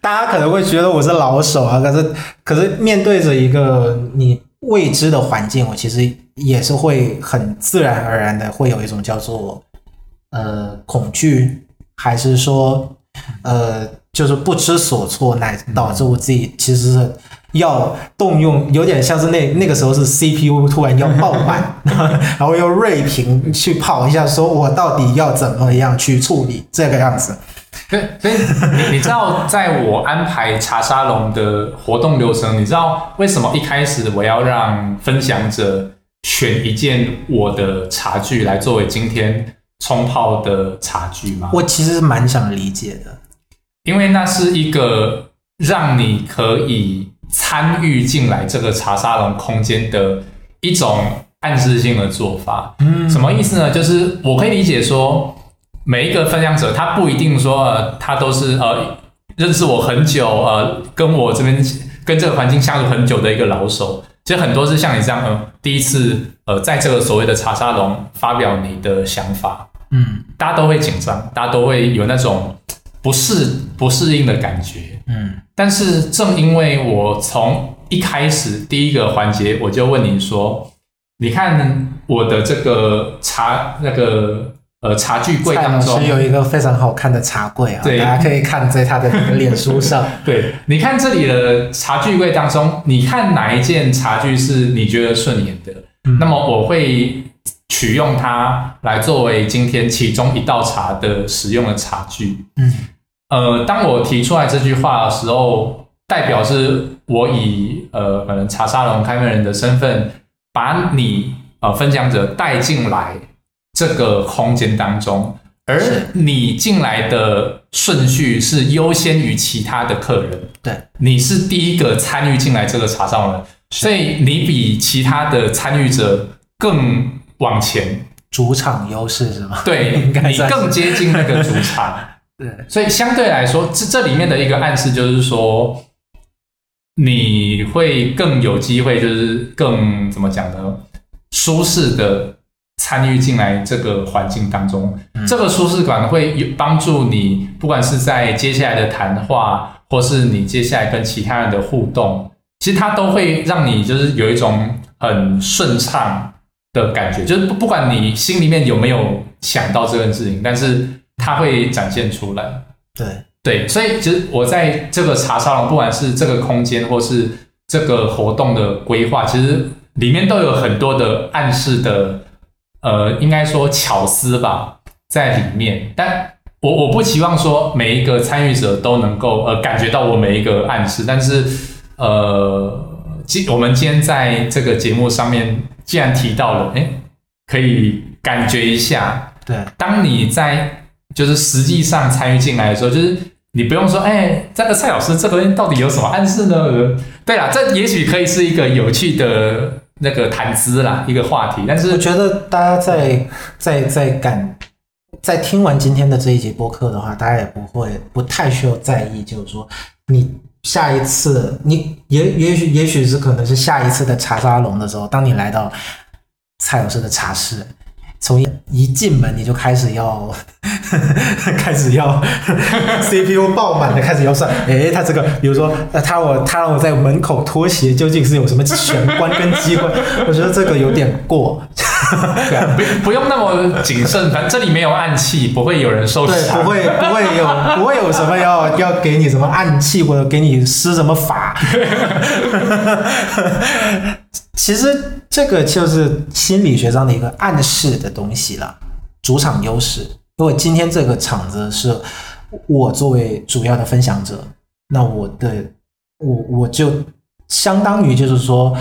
大家可能会觉得我是老手啊，可是可是面对着一个你未知的环境，我其实也是会很自然而然的会有一种叫做呃恐惧，还是说呃就是不知所措，乃导致我自己其实是要动用，有点像是那那个时候是 CPU 突然要爆满，然后用锐评去跑一下，说我到底要怎么样去处理这个样子。对，所以你你知道，在我安排茶沙龙的活动流程，你知道为什么一开始我要让分享者选一件我的茶具来作为今天冲泡的茶具吗？我其实是蛮想理解的，因为那是一个让你可以参与进来这个茶沙龙空间的一种暗示性的做法。嗯，什么意思呢？就是我可以理解说。每一个分享者，他不一定说，呃，他都是呃认识我很久，呃，跟我这边跟这个环境相处很久的一个老手。其实很多是像你这样，呃，第一次呃在这个所谓的茶沙龙发表你的想法，嗯，大家都会紧张，大家都会有那种不适不适应的感觉，嗯。但是正因为我从一开始第一个环节我就问你说，你看我的这个茶那个。呃，茶具柜当中有一个非常好看的茶柜啊，大家可以看在他的脸书上。对，你看这里的茶具柜当中，你看哪一件茶具是你觉得顺眼的？那么我会取用它来作为今天其中一道茶的使用的茶具。嗯，呃，当我提出来这句话的时候，代表是我以呃可能茶沙龙开门人的身份，把你呃分享者带进来。这个空间当中，而你进来的顺序是优先于其他的客人。对，你是第一个参与进来这个茶上的，所以你比其他的参与者更往前。主场优势是吗？对，你更接近那个主场。对，所以相对来说，这这里面的一个暗示就是说，你会更有机会，就是更怎么讲呢？舒适的。参与进来这个环境当中，这个舒适感会有帮助你，不管是在接下来的谈话，或是你接下来跟其他人的互动，其实它都会让你就是有一种很顺畅的感觉，就是不不管你心里面有没有想到这件事情，但是它会展现出来。对对，所以其实我在这个茶沙龙，不管是这个空间或是这个活动的规划，其实里面都有很多的暗示的。呃，应该说巧思吧，在里面，但我我不期望说每一个参与者都能够呃感觉到我每一个暗示，但是呃，今我们今天在这个节目上面既然提到了，哎，可以感觉一下，对，当你在就是实际上参与进来的时候，就是你不用说，哎，这个蔡老师这个到底有什么暗示呢？对啦，这也许可以是一个有趣的。那个谈资啦，一个话题，但是我觉得大家在在在感在听完今天的这一节播客的话，大家也不会不太需要在意，就是说你下一次你也也许也许是可能是下一次的茶沙龙的时候，当你来到蔡老师的茶室。从一进门你就开始要 开始要 CPU 爆满的开始要算，哎，他这个比如说，那他我他让我在门口脱鞋，究竟是有什么玄关跟机关？我觉得这个有点过，不不用那么谨慎，反正这里没有暗器，不会有人受伤，对，不会不会有不会有什么要要给你什么暗器或者给你施什么法。其实这个就是心理学上的一个暗示的东西了，主场优势。因为今天这个场子是，我作为主要的分享者，那我的我我就相当于就是说，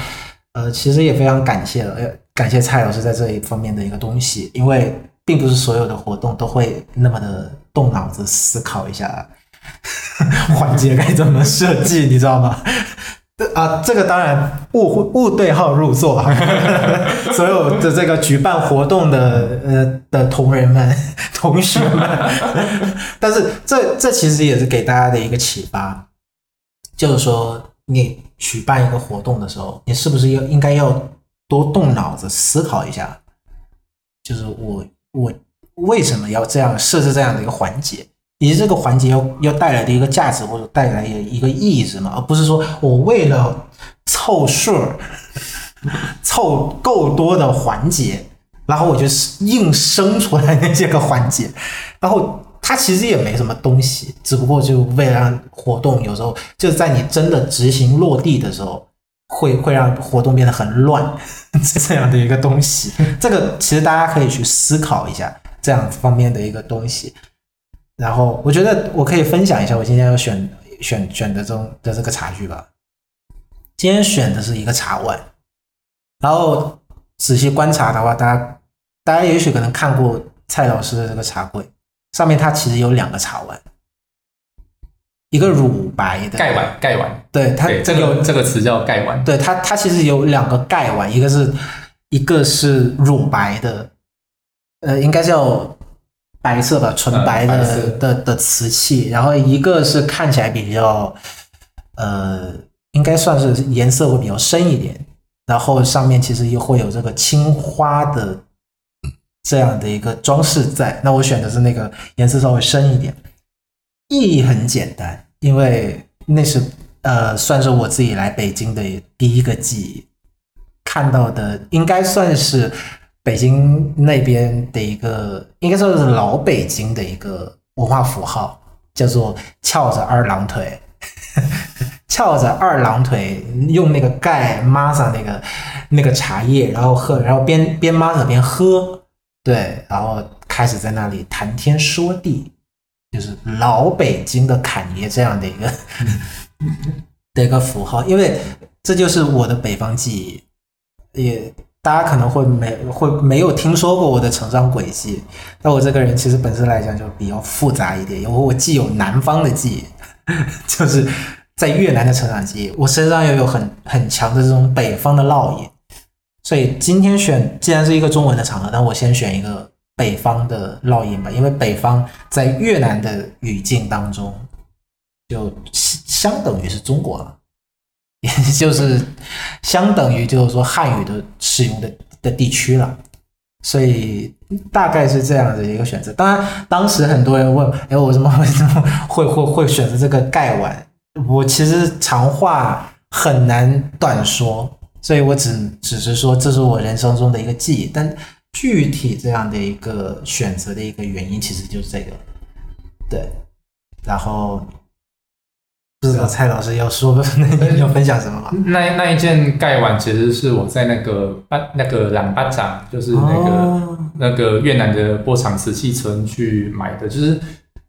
呃，其实也非常感谢了感谢蔡老师在这一方面的一个东西，因为并不是所有的活动都会那么的动脑子思考一下 环节该怎么设计，你知道吗？啊，这个当然勿勿对号入座啊！所有的这个举办活动的呃的同仁们、同学们，但是这这其实也是给大家的一个启发，就是说你举办一个活动的时候，你是不是要应该要多动脑子思考一下，就是我我为什么要这样设置这样的一个环节？以及这个环节要要带来的一个价值或者带来的一个意义是吗？而不是说我为了凑数，凑够多的环节，然后我就硬生出来那些个环节，然后它其实也没什么东西，只不过就为了让活动有时候就在你真的执行落地的时候，会会让活动变得很乱，这样的一个东西。这个其实大家可以去思考一下这样方面的一个东西。然后我觉得我可以分享一下我今天要选选选的中的这个茶具吧。今天选的是一个茶碗，然后仔细观察的话，大家大家也许可能看过蔡老师的这个茶柜，上面它其实有两个茶碗，一个乳白的盖碗，盖碗，对它对，这个这个词叫盖碗。对它，它其实有两个盖碗，一个是一个是乳白的，呃，应该叫白色吧，纯白的、的的瓷器，然后一个是看起来比较，呃，应该算是颜色会比较深一点，然后上面其实又会有这个青花的这样的一个装饰在。那我选的是那个颜色稍微深一点，意义很简单，因为那是呃，算是我自己来北京的第一个记忆，看到的应该算是北京那边的一个，应该算是老北京的一个文化符号，叫做翘着二郎腿，翘着二郎腿，用那个盖抹上那个那个茶叶，然后喝，然后边边抹着边喝，对，然后开始在那里谈天说地，就是老北京的侃爷这样的一个 的一个符号，因为这就是我的北方记忆，也大家可能会没会没有听说过我的成长轨迹，那我这个人其实本身来讲就比较复杂一点，因为我既有南方的记忆，就是在越南的成长记忆，我身上又有很很强的这种北方的烙印，所以今天选既然是一个中文的场合，那我先选一个北方的烙印吧，因为北方在越南的语境当中，就相等于是中国了，也 就是相等于就是说汉语的使用的的地区了，所以大概是这样的一个选择。当然，当时很多人问，哎，我怎么为什么会会会选择这个盖碗？我其实长话很难短说，所以我只只是说这是我人生中的一个记忆，但具体这样的一个选择的一个原因，其实就是这个，对。然后不知道蔡老师要说要 分享什么吗？那那一件盖碗其实是我在那个巴那个朗巴掌，就是那个、哦那个越南的波场瓷器村去买的，就是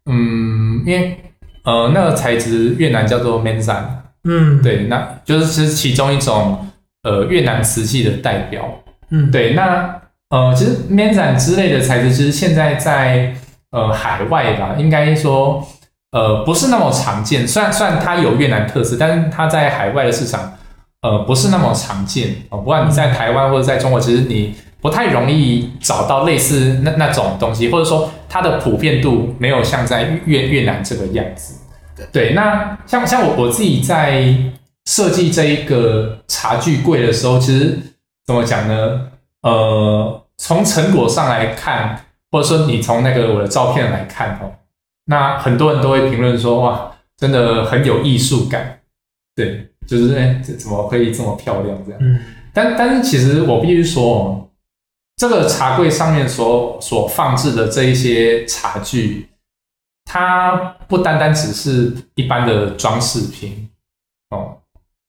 嗯，因为呃那个材质越南叫做 m e n z a n 嗯，，对，那就是是其中一种呃越南瓷器的代表。嗯，，对，那呃其实 m e n z a n 之类的材质，其实现在在呃海外吧，应该说呃不是那么常见。虽然虽然它有越南特色，但是它在海外的市场呃不是那么常见哦。不管你在台湾或者在中国，其实你不太容易找到类似那那种东西，或者说它的普遍度没有像在越越南这个样子。对，那像像我我自己在设计这一个茶具柜的时候，其实怎么讲呢？呃，从成果上来看，或者说你从那个我的照片来看哦，那很多人都会评论说，哇，真的很有艺术感。对，就是哎，这怎么可以这么漂亮这样？嗯但但是其实我必须说哦，这个茶柜上面所所放置的这一些茶具，它不单单只是一般的装饰品哦，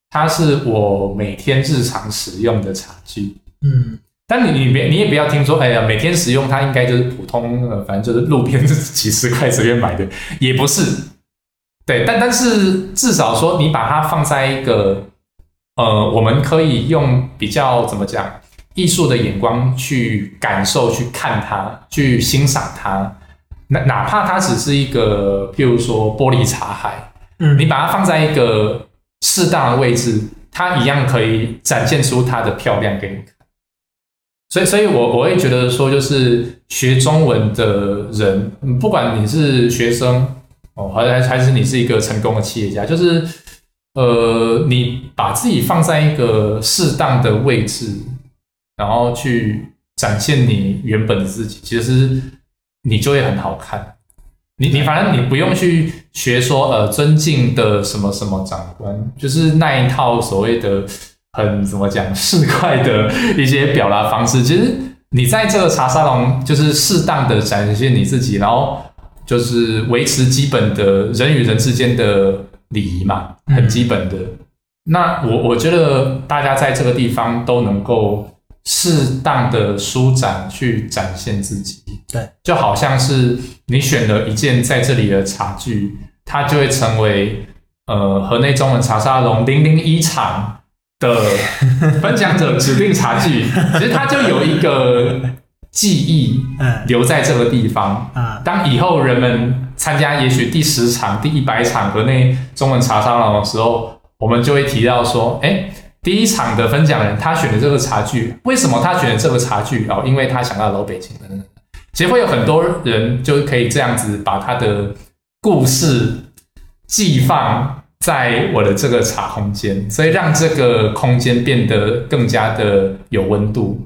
它是我每天日常使用的茶具。嗯但你你别你也不要听说，哎呀，每天使用它应该就是普通，呃，反正就是路边几十块随便买的，也不是。对，但但是至少说你把它放在一个，呃，我们可以用比较怎么讲艺术的眼光去感受、去看它、去欣赏它。哪哪怕它只是一个，譬如说玻璃茶海，嗯你把它放在一个适当的位置，它一样可以展现出它的漂亮给你看。所以，所以我我会觉得说，就是学中文的人，不管你是学生哦，还还还是你是一个成功的企业家，就是呃，你把自己放在一个适当的位置，然后去展现你原本的自己，其实你就会很好看。你你反正你不用去学说呃尊敬的什么什么长官，就是那一套所谓的很怎么讲市侩的一些表达方式。其实你在这个茶沙龙就是适当的展现你自己，然后就是维持基本的人与人之间的礼仪嘛，很基本的。那我我觉得大家在这个地方都能够适当的舒展去展现自己。对，就好像是你选了一件在这里的茶具，它就会成为呃河内中文茶沙龙零零一场的分享者指定茶具，其实它就有一个记忆嗯留在这个地方。啊当以后人们参加也许第十场、第一百场和那中文茶沙龙的时候，我们就会提到说，哎，第一场的分享人他选的这个茶具，为什么他选的这个茶具？哦，因为他想到老北京的。其实会有很多人就可以这样子把他的故事寄放在我的这个茶空间，所以让这个空间变得更加的有温度。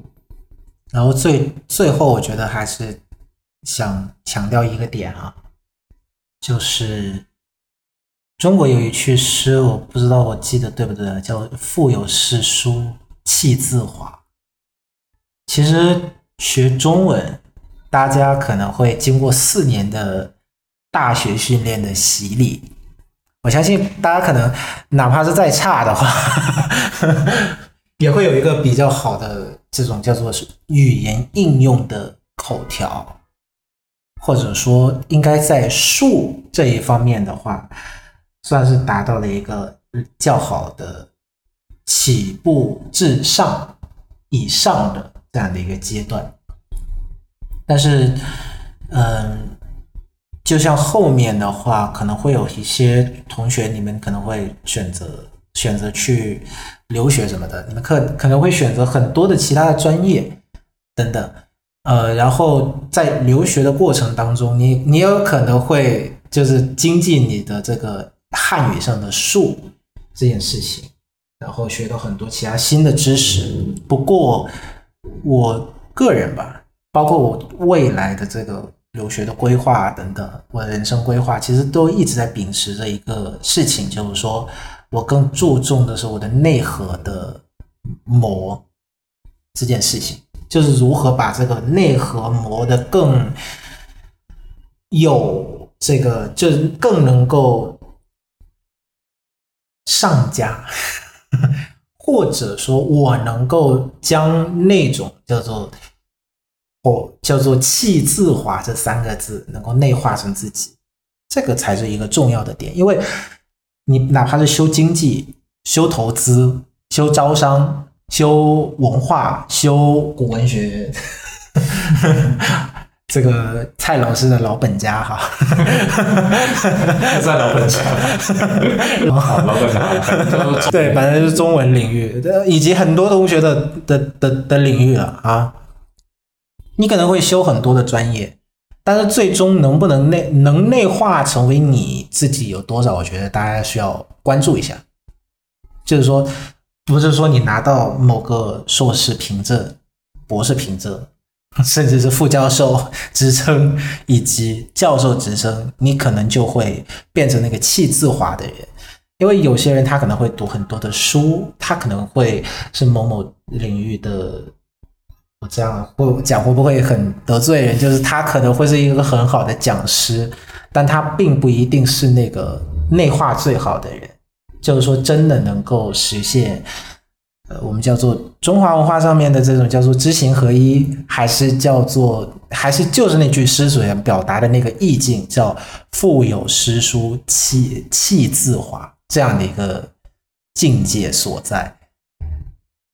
然后最最后，我觉得还是想强调一个点啊，就是中国有一句诗，我不知道我记得对不对，叫“腹有诗书气自华”。其实学中文，大家可能会经过四年的大学训练的洗礼，我相信大家可能哪怕是再差的话，也会有一个比较好的这种叫做是语言应用的口条，或者说应该在数这一方面的话，算是达到了一个较好的起步至上以上的这样的一个阶段。但是，嗯，就像后面的话，可能会有一些同学，你们可能会选择选择去留学什么的，你们可可能会选择很多的其他的专业等等，呃，然后在留学的过程当中，你你有可能会就是精进你的这个汉语上的术这件事情，然后学到很多其他新的知识。不过我个人吧，包括我未来的这个留学的规划等等，我的人生规划，其实都一直在秉持着一个事情，就是说我更注重的是我的内核的磨这件事情，就是如何把这个内核磨得更有这个，就更能够上家。或者说我能够将那种叫做哦叫做气自华这三个字能够内化成自己，这个才是一个重要的点。因为你哪怕是修经济、修投资、修招商、修文化、修古文学，这个蔡老师的老本家哈，算老本家，好，老本家，对，反正就是中文领域，呃以及很多同学的的的的领域了啊。你可能会修很多的专业，但是最终能不能内能内化成为你自己有多少？我觉得大家需要关注一下。就是说，不是说你拿到某个硕士凭证、博士凭证，甚至是副教授职称以及教授职称，你可能就会变成那个气质化的人。因为有些人他可能会读很多的书，他可能会是某某领域的，我这样会讲会不会很得罪人？就是他可能会是一个很好的讲师，但他并不一定是那个内化最好的人。就是说，真的能够实现呃，我们叫做中华文化上面的这种叫做知行合一，还是叫做还是就是那句诗所要表达的那个意境，叫腹有诗书气气自华这样的一个境界所在。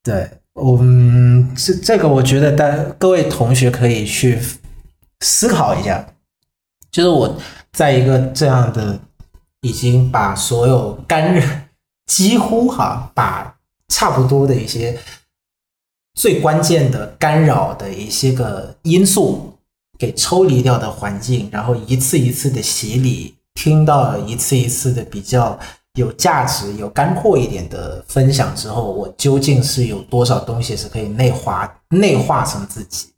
对，嗯，这这个我觉得大各位同学可以去思考一下，就是我在一个这样的已经把所有干扰，几乎哈 把差不多的一些最关键的干扰的一些个因素给抽离掉的环境，然后一次一次的洗礼，听到一次一次的比较。有价值、有干货一点的分享之后，我究竟是有多少东西是可以内化、内化成自己，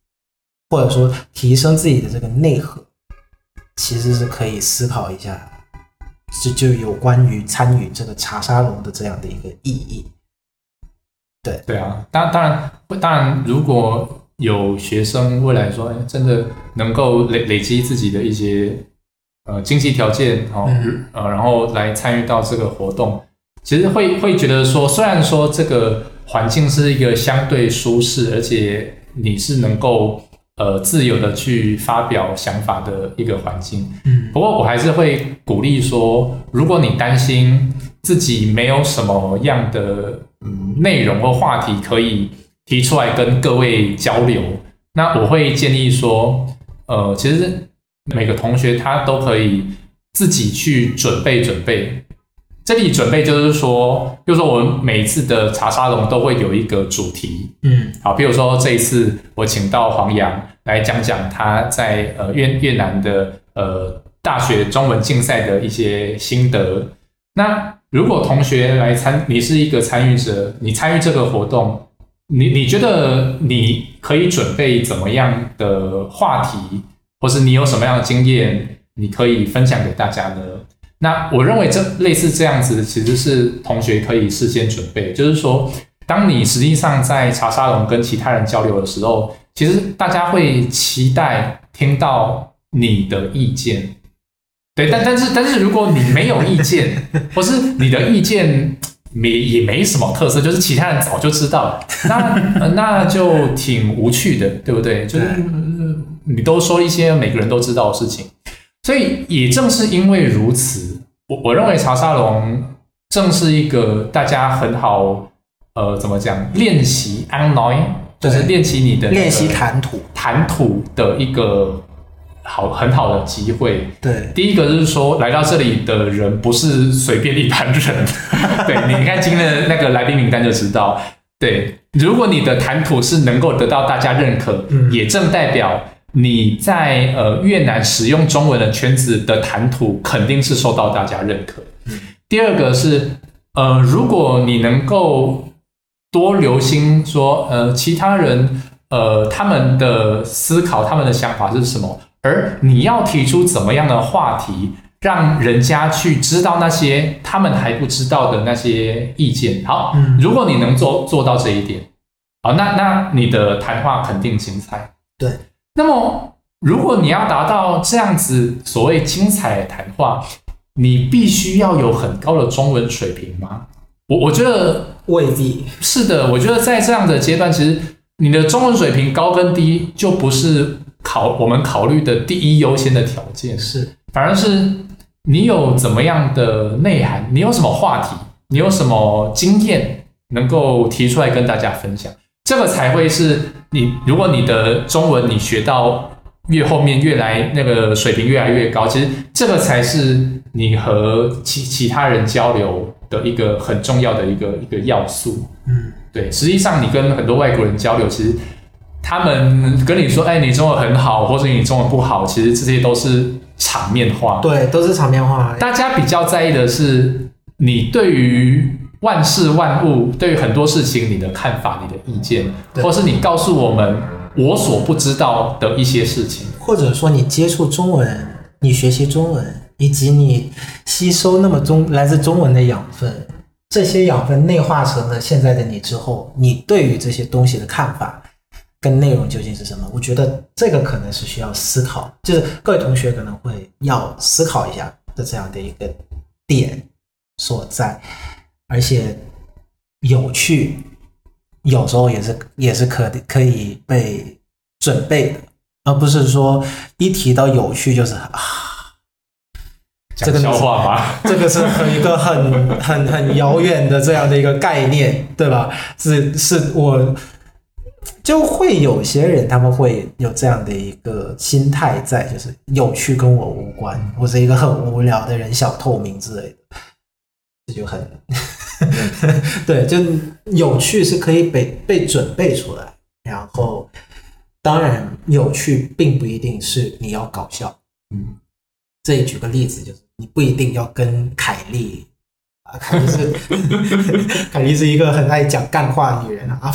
或者说提升自己的这个内核，其实是可以思考一下，这就有关于参与这个茶沙龙的这样的一个意义。对对啊，当当然当然，如果有学生未来说，哎，真的能够累累积自己的一些。呃，经济条件哦，呃，然后来参与到这个活动，其实会会觉得说，虽然说这个环境是一个相对舒适，而且你是能够呃自由的去发表想法的一个环境，嗯，不过我还是会鼓励说，如果你担心自己没有什么样的嗯内容或话题可以提出来跟各位交流，那我会建议说，呃，其实。每个同学他都可以自己去准备准备。这里准备就是说，比如说我们每一次的茶沙龙都会有一个主题，嗯，好，比如说这一次我请到黄洋来讲讲他在呃越越南的呃大学中文竞赛的一些心得。那如果同学来参，你是一个参与者，你参与这个活动，你你觉得你可以准备怎么样的话题？或是你有什么样的经验，你可以分享给大家呢？那我认为这类似这样子，其实是同学可以事先准备。就是说，当你实际上在茶沙龙跟其他人交流的时候，其实大家会期待听到你的意见。对，但但是但是如果你没有意见，或是你的意见没也没什么特色，就是其他人早就知道，那那就挺无趣的，对不对？就是。你都说一些每个人都知道的事情，所以也正是因为如此，我我认为茶沙龙正是一个大家很好，呃，怎么讲，练习 n e 就是练习你的练习谈吐。谈吐的一个好很好的机会。对，第一个就是说来到这里的人不是随便一般人，对你你看今天的那个来宾名单就知道，对，如果你的谈吐是能够得到大家认可，也正代表。你在呃越南使用中文的圈子的谈吐肯定是受到大家认可。第二个是呃，如果你能够多留心说呃其他人呃他们的思考他们的想法是什么，而你要提出怎么样的话题，让人家去知道那些他们还不知道的那些意见。好，如果你能做做到这一点，好，那那你的谈话肯定精彩。对。那么，如果你要达到这样子所谓精彩的谈话，你必须要有很高的中文水平吗？我我觉得未必是的。我觉得在这样的阶段，其实你的中文水平高跟低就不是考我们考虑的第一优先的条件，是反而是你有怎么样的内涵，你有什么话题，你有什么经验能够提出来跟大家分享。这个才会是你，如果你的中文你学到越后面越来那个水平越来越高，其实这个才是你和其其他人交流的一个很重要的一个一个要素。嗯，对，实际上你跟很多外国人交流，其实他们跟你说，哎，你中文很好，或者你中文不好，其实这些都是场面话。对，都是场面话。大家比较在意的是你对于。万事万物对于很多事情，你的看法、你的意见，或是你告诉我们我所不知道的一些事情，或者说你接触中文、你学习中文，以及你吸收那么中来自中文的养分，这些养分内化成了现在的你之后，你对于这些东西的看法跟内容究竟是什么？我觉得这个可能是需要思考，就是各位同学可能会要思考一下的这样的一个点所在。而且有趣，有时候也是也是可可以被准备的，而不是说一提到有趣就是啊，这个笑话吧，这个是很一个很很很遥远的这样的一个概念，对吧？是是我就会有些人他们会有这样的一个心态在，就是有趣跟我无关，我是一个很无聊的人，小透明之类的，这就很 对，就有趣是可以被被准备出来，然后当然有趣并不一定是你要搞笑，嗯，这里举个例子，就是你不一定要跟凯莉啊，凯莉是 凯莉是一个很爱讲干话的女人啊，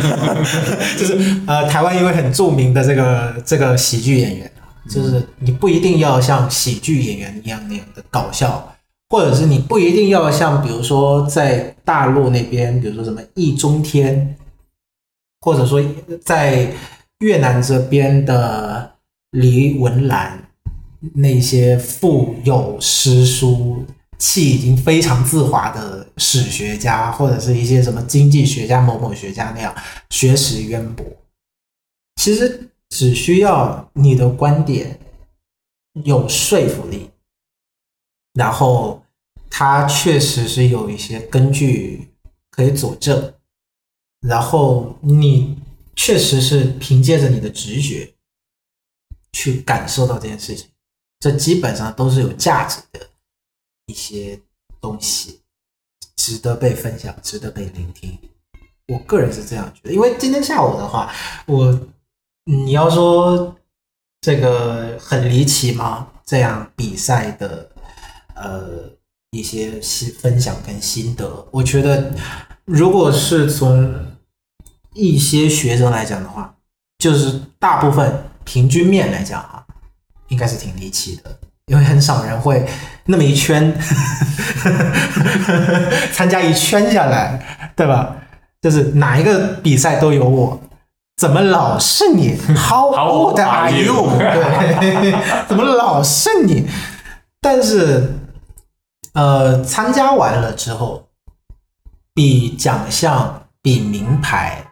就是呃台湾一位很著名的这个这个喜剧演员，就是你不一定要像喜剧演员一样那样的搞笑。或者是你不一定要像，比如说在大陆那边，比如说什么易中天，或者说在越南这边的黎文兰，那些富有诗书气已经非常自华的史学家，或者是一些什么经济学家、某某学家那样学识渊博。其实只需要你的观点有说服力。然后它确实是有一些根据可以佐证，然后你确实是凭借着你的直觉去感受到这件事情，这基本上都是有价值的一些东西，值得被分享，值得被聆听。我个人是这样觉得，因为今天下午的话，我你要说这个很离奇吗？这样比赛的。呃，一些心分享跟心得，我觉得，如果是从一些学生来讲的话，就是大部分平均面来讲啊，应该是挺离奇的，因为很少人会那么一圈 参加一圈下来，对吧？就是哪一个比赛都有我，怎么老是你？How old are you？对，怎么老是你？但是。呃，参加完了之后，比奖项、比名牌、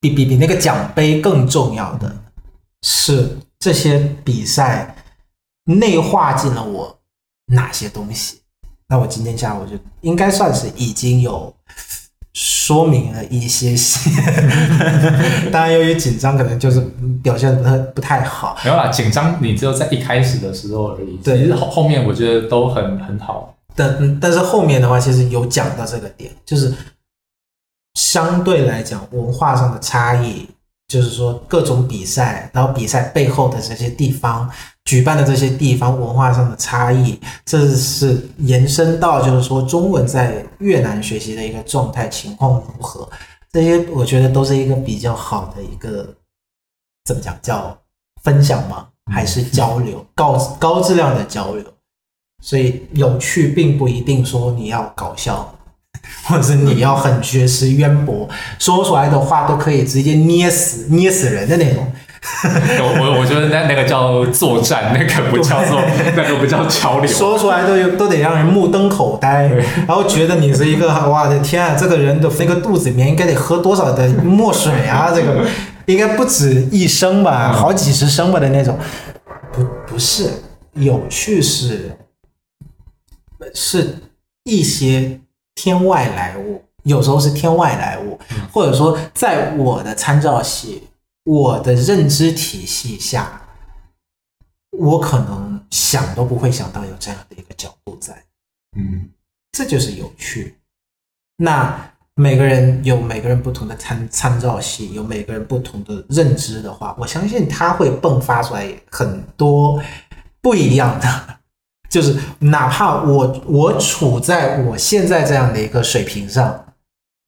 比比比那个奖杯更重要的是这些比赛内化进了我哪些东西。那我今天下午就应该算是已经有说明了一些些。当然，由于紧张，可能就是表现不太不太好。没有啦，紧张你只有在一开始的时候而已。对，其实后后面我觉得都很很好。但但是后面的话，其实有讲到这个点，就是相对来讲文化上的差异，就是说各种比赛，然后比赛背后的这些地方举办的这些地方文化上的差异，这是延伸到就是说中文在越南学习的一个状态情况如何，这些我觉得都是一个比较好的一个怎么讲叫分享吗？还是交流高高质量的交流？所以有趣并不一定说你要搞笑，或者是你要很学识渊博，说出来的话都可以直接捏死捏死人的那种。我我我觉得那那个叫作战，那个不叫做那个不叫交流。说出来都有都得让人目瞪口呆，然后觉得你是一个哇的天啊，这个人的那个肚子里面应该得喝多少的墨水啊？这个应该不止一升吧，好几十升吧的那种。不不是有趣是。是一些天外来物，有时候是天外来物，或者说在我的参照系、我的认知体系下，我可能想都不会想到有这样的一个角度在。嗯，这就是有趣。那每个人有每个人不同的参参照系，有每个人不同的认知的话，我相信他会迸发出来很多不一样的。就是哪怕我我处在我现在这样的一个水平上，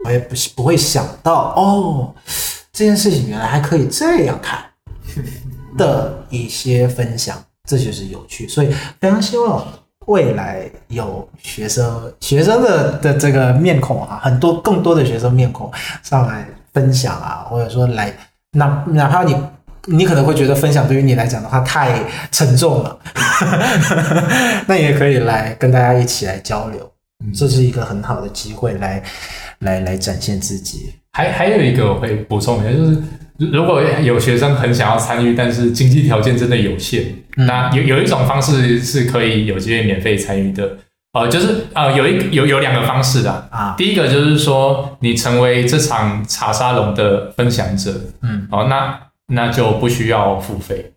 我也不不会想到哦，这件事情原来还可以这样看的一些分享，这就是有趣。所以非常希望未来有学生学生的的这个面孔啊，很多更多的学生面孔上来分享啊，或者说来哪哪怕你。你可能会觉得分享对于你来讲的话太沉重了，那也可以来跟大家一起来交流。这是一个很好的机会来来来展现自己。还还有一个我会补充一下，就是如果有学生很想要参与，但是经济条件真的有限，那有有一种方式是可以有机会免费参与的。呃，就是呃，有一有有两个方式的啊第一个就是说，你成为这场茶沙龙的分享者，嗯，哦，那那就不需要付费。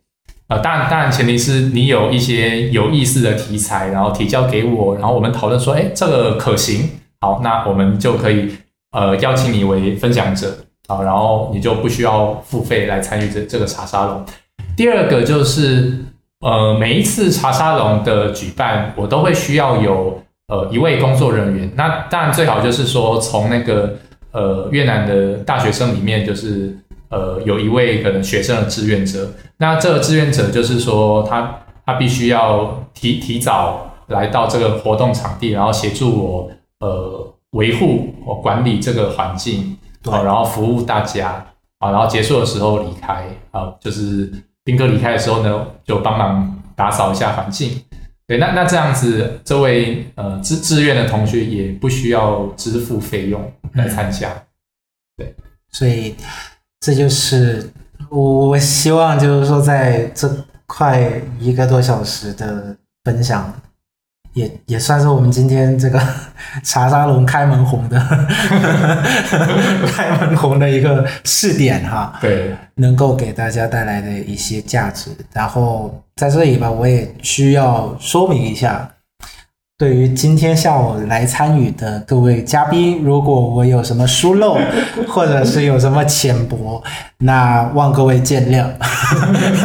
呃，当然，当然，前提是你有一些有意思的题材，然后提交给我，然后我们讨论说，哎，这个可行，好，那我们就可以呃邀请你为分享者，好，然后你就不需要付费来参与这这个茶沙龙。第二个就是呃每一次茶沙龙的举办，我都会需要有呃一位工作人员，那当然最好就是说从那个呃越南的大学生里面，就是呃有一位可能学生的志愿者，那这个志愿者就是说他他必须要提提早来到这个活动场地，然后协助我呃维护我管理这个环境，对好，然后服务大家，啊，然后结束的时候离开，啊，就是宾哥离开的时候呢，就帮忙打扫一下环境。对，那那这样子，这位呃志志愿的同学也不需要支付费用来参加。对所以这就是我我希望就是说，在这快一个多小时的分享，也也算是我们今天这个 茶沙龙开门红的 开门红的一个试点哈。对，能够给大家带来的一些价值。然后在这里吧，我也需要说明一下，对于今天下午来参与的各位嘉宾，如果我有什么疏漏，或者是有什么浅薄，那望各位见谅。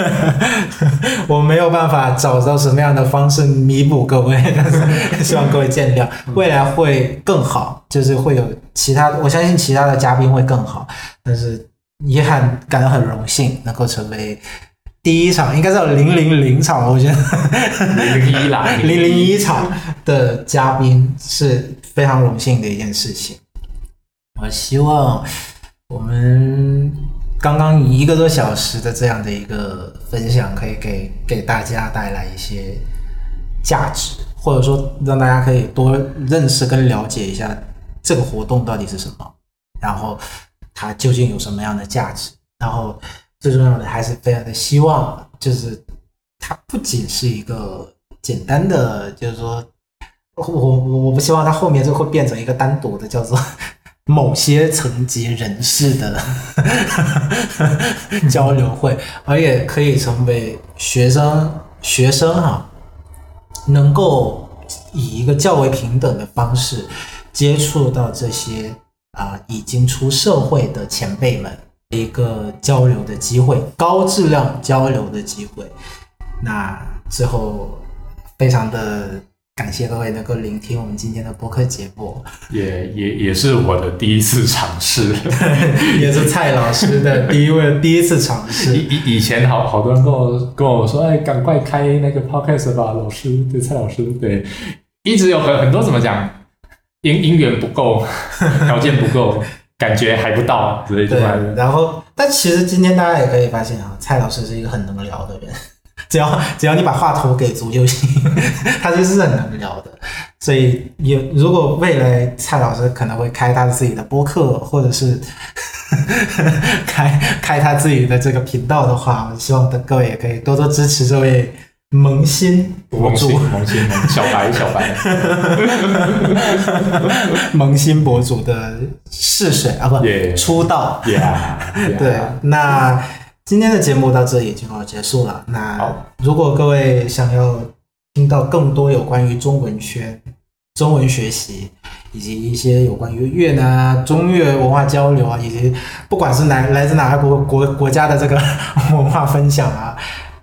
我没有办法找到什么样的方式弥补各位，但 是希望各位见谅。未来会更好，就是会有其他，我相信其他的嘉宾会更好，但是也很感到很荣幸能够成为第一场，应该是有零零零场，我觉得零零一啦，零零一场的嘉宾是非常荣幸的一件事情。我希望我们刚刚一个多小时的这样的一个分享，可以给给大家带来一些价值，或者说让大家可以多认识跟了解一下这个活动到底是什么，然后它究竟有什么样的价值，然后最重要的还是非常的希望，就是它不仅是一个简单的，就是说，我我我不希望它后面就会变成一个单独的叫做某些层级人士的 交流会，而也可以成为学生学生哈、能够以一个较为平等的方式接触到这些啊、已经出社会的前辈们一个交流的机会，高质量交流的机会。那最后非常的感谢各位能够聆听我们今天的播客节目，也也也是我的第一次尝试。也是蔡老师的第一位第一次尝以试。以以前好好多人跟我跟我说，哎，赶快开那个 podcast 吧，老师，对蔡老师，对，一直有很很多怎么讲，因因缘不够，条件不够，感觉还不到，所以就对还，然后但其实今天大家也可以发现啊，蔡老师是一个很能聊的人。只要只要你把话头给足就行，他就是很能聊的。所以也如果未来蔡老师可能会开他自己的播客，或者是 开开他自己的这个频道的话，我希望的各位也可以多多支持这位萌新。博主萌新，小白 小白，萌新博主的试水啊，不 Yeah 出道。yeah，对，那今天的节目到这里就要结束了。那如果各位想要听到更多有关于中文圈、中文学习，以及一些有关于越南啊、中越文化交流啊，以及不管是来来自哪个国国国家的这个文化分享啊，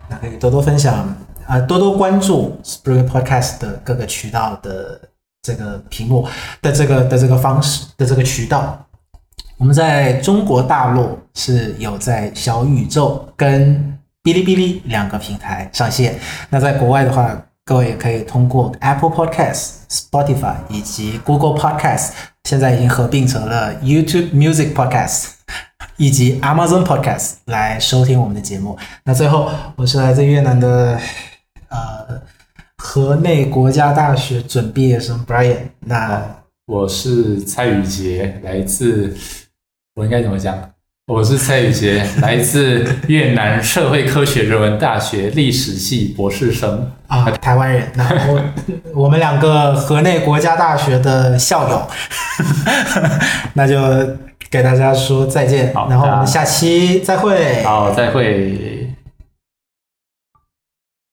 那可以多多分享，啊，多多关注 Spring Podcast 的各个渠道的这个屏幕的这个的这个方式的这个渠道。我们在中国大陆是有在小宇宙跟哔哩哔哩两个平台上线。那在国外的话，各位也可以通过 Apple Podcast、Spotify 以及 Google Podcast，现在已经合并成了 YouTube Music Podcast 以及 Amazon Podcast 来收听我们的节目。那最后，我是来自越南的呃河内国家大学准毕业生 Brian。那我是蔡宇杰，来自我应该怎么讲？我是蔡宇杰，来自越南社会科学人文大学历史系博士生。啊，台湾人。那我我们两个河内国家大学的校友，那就给大家说再见，好然后我们下期再会。好，再会。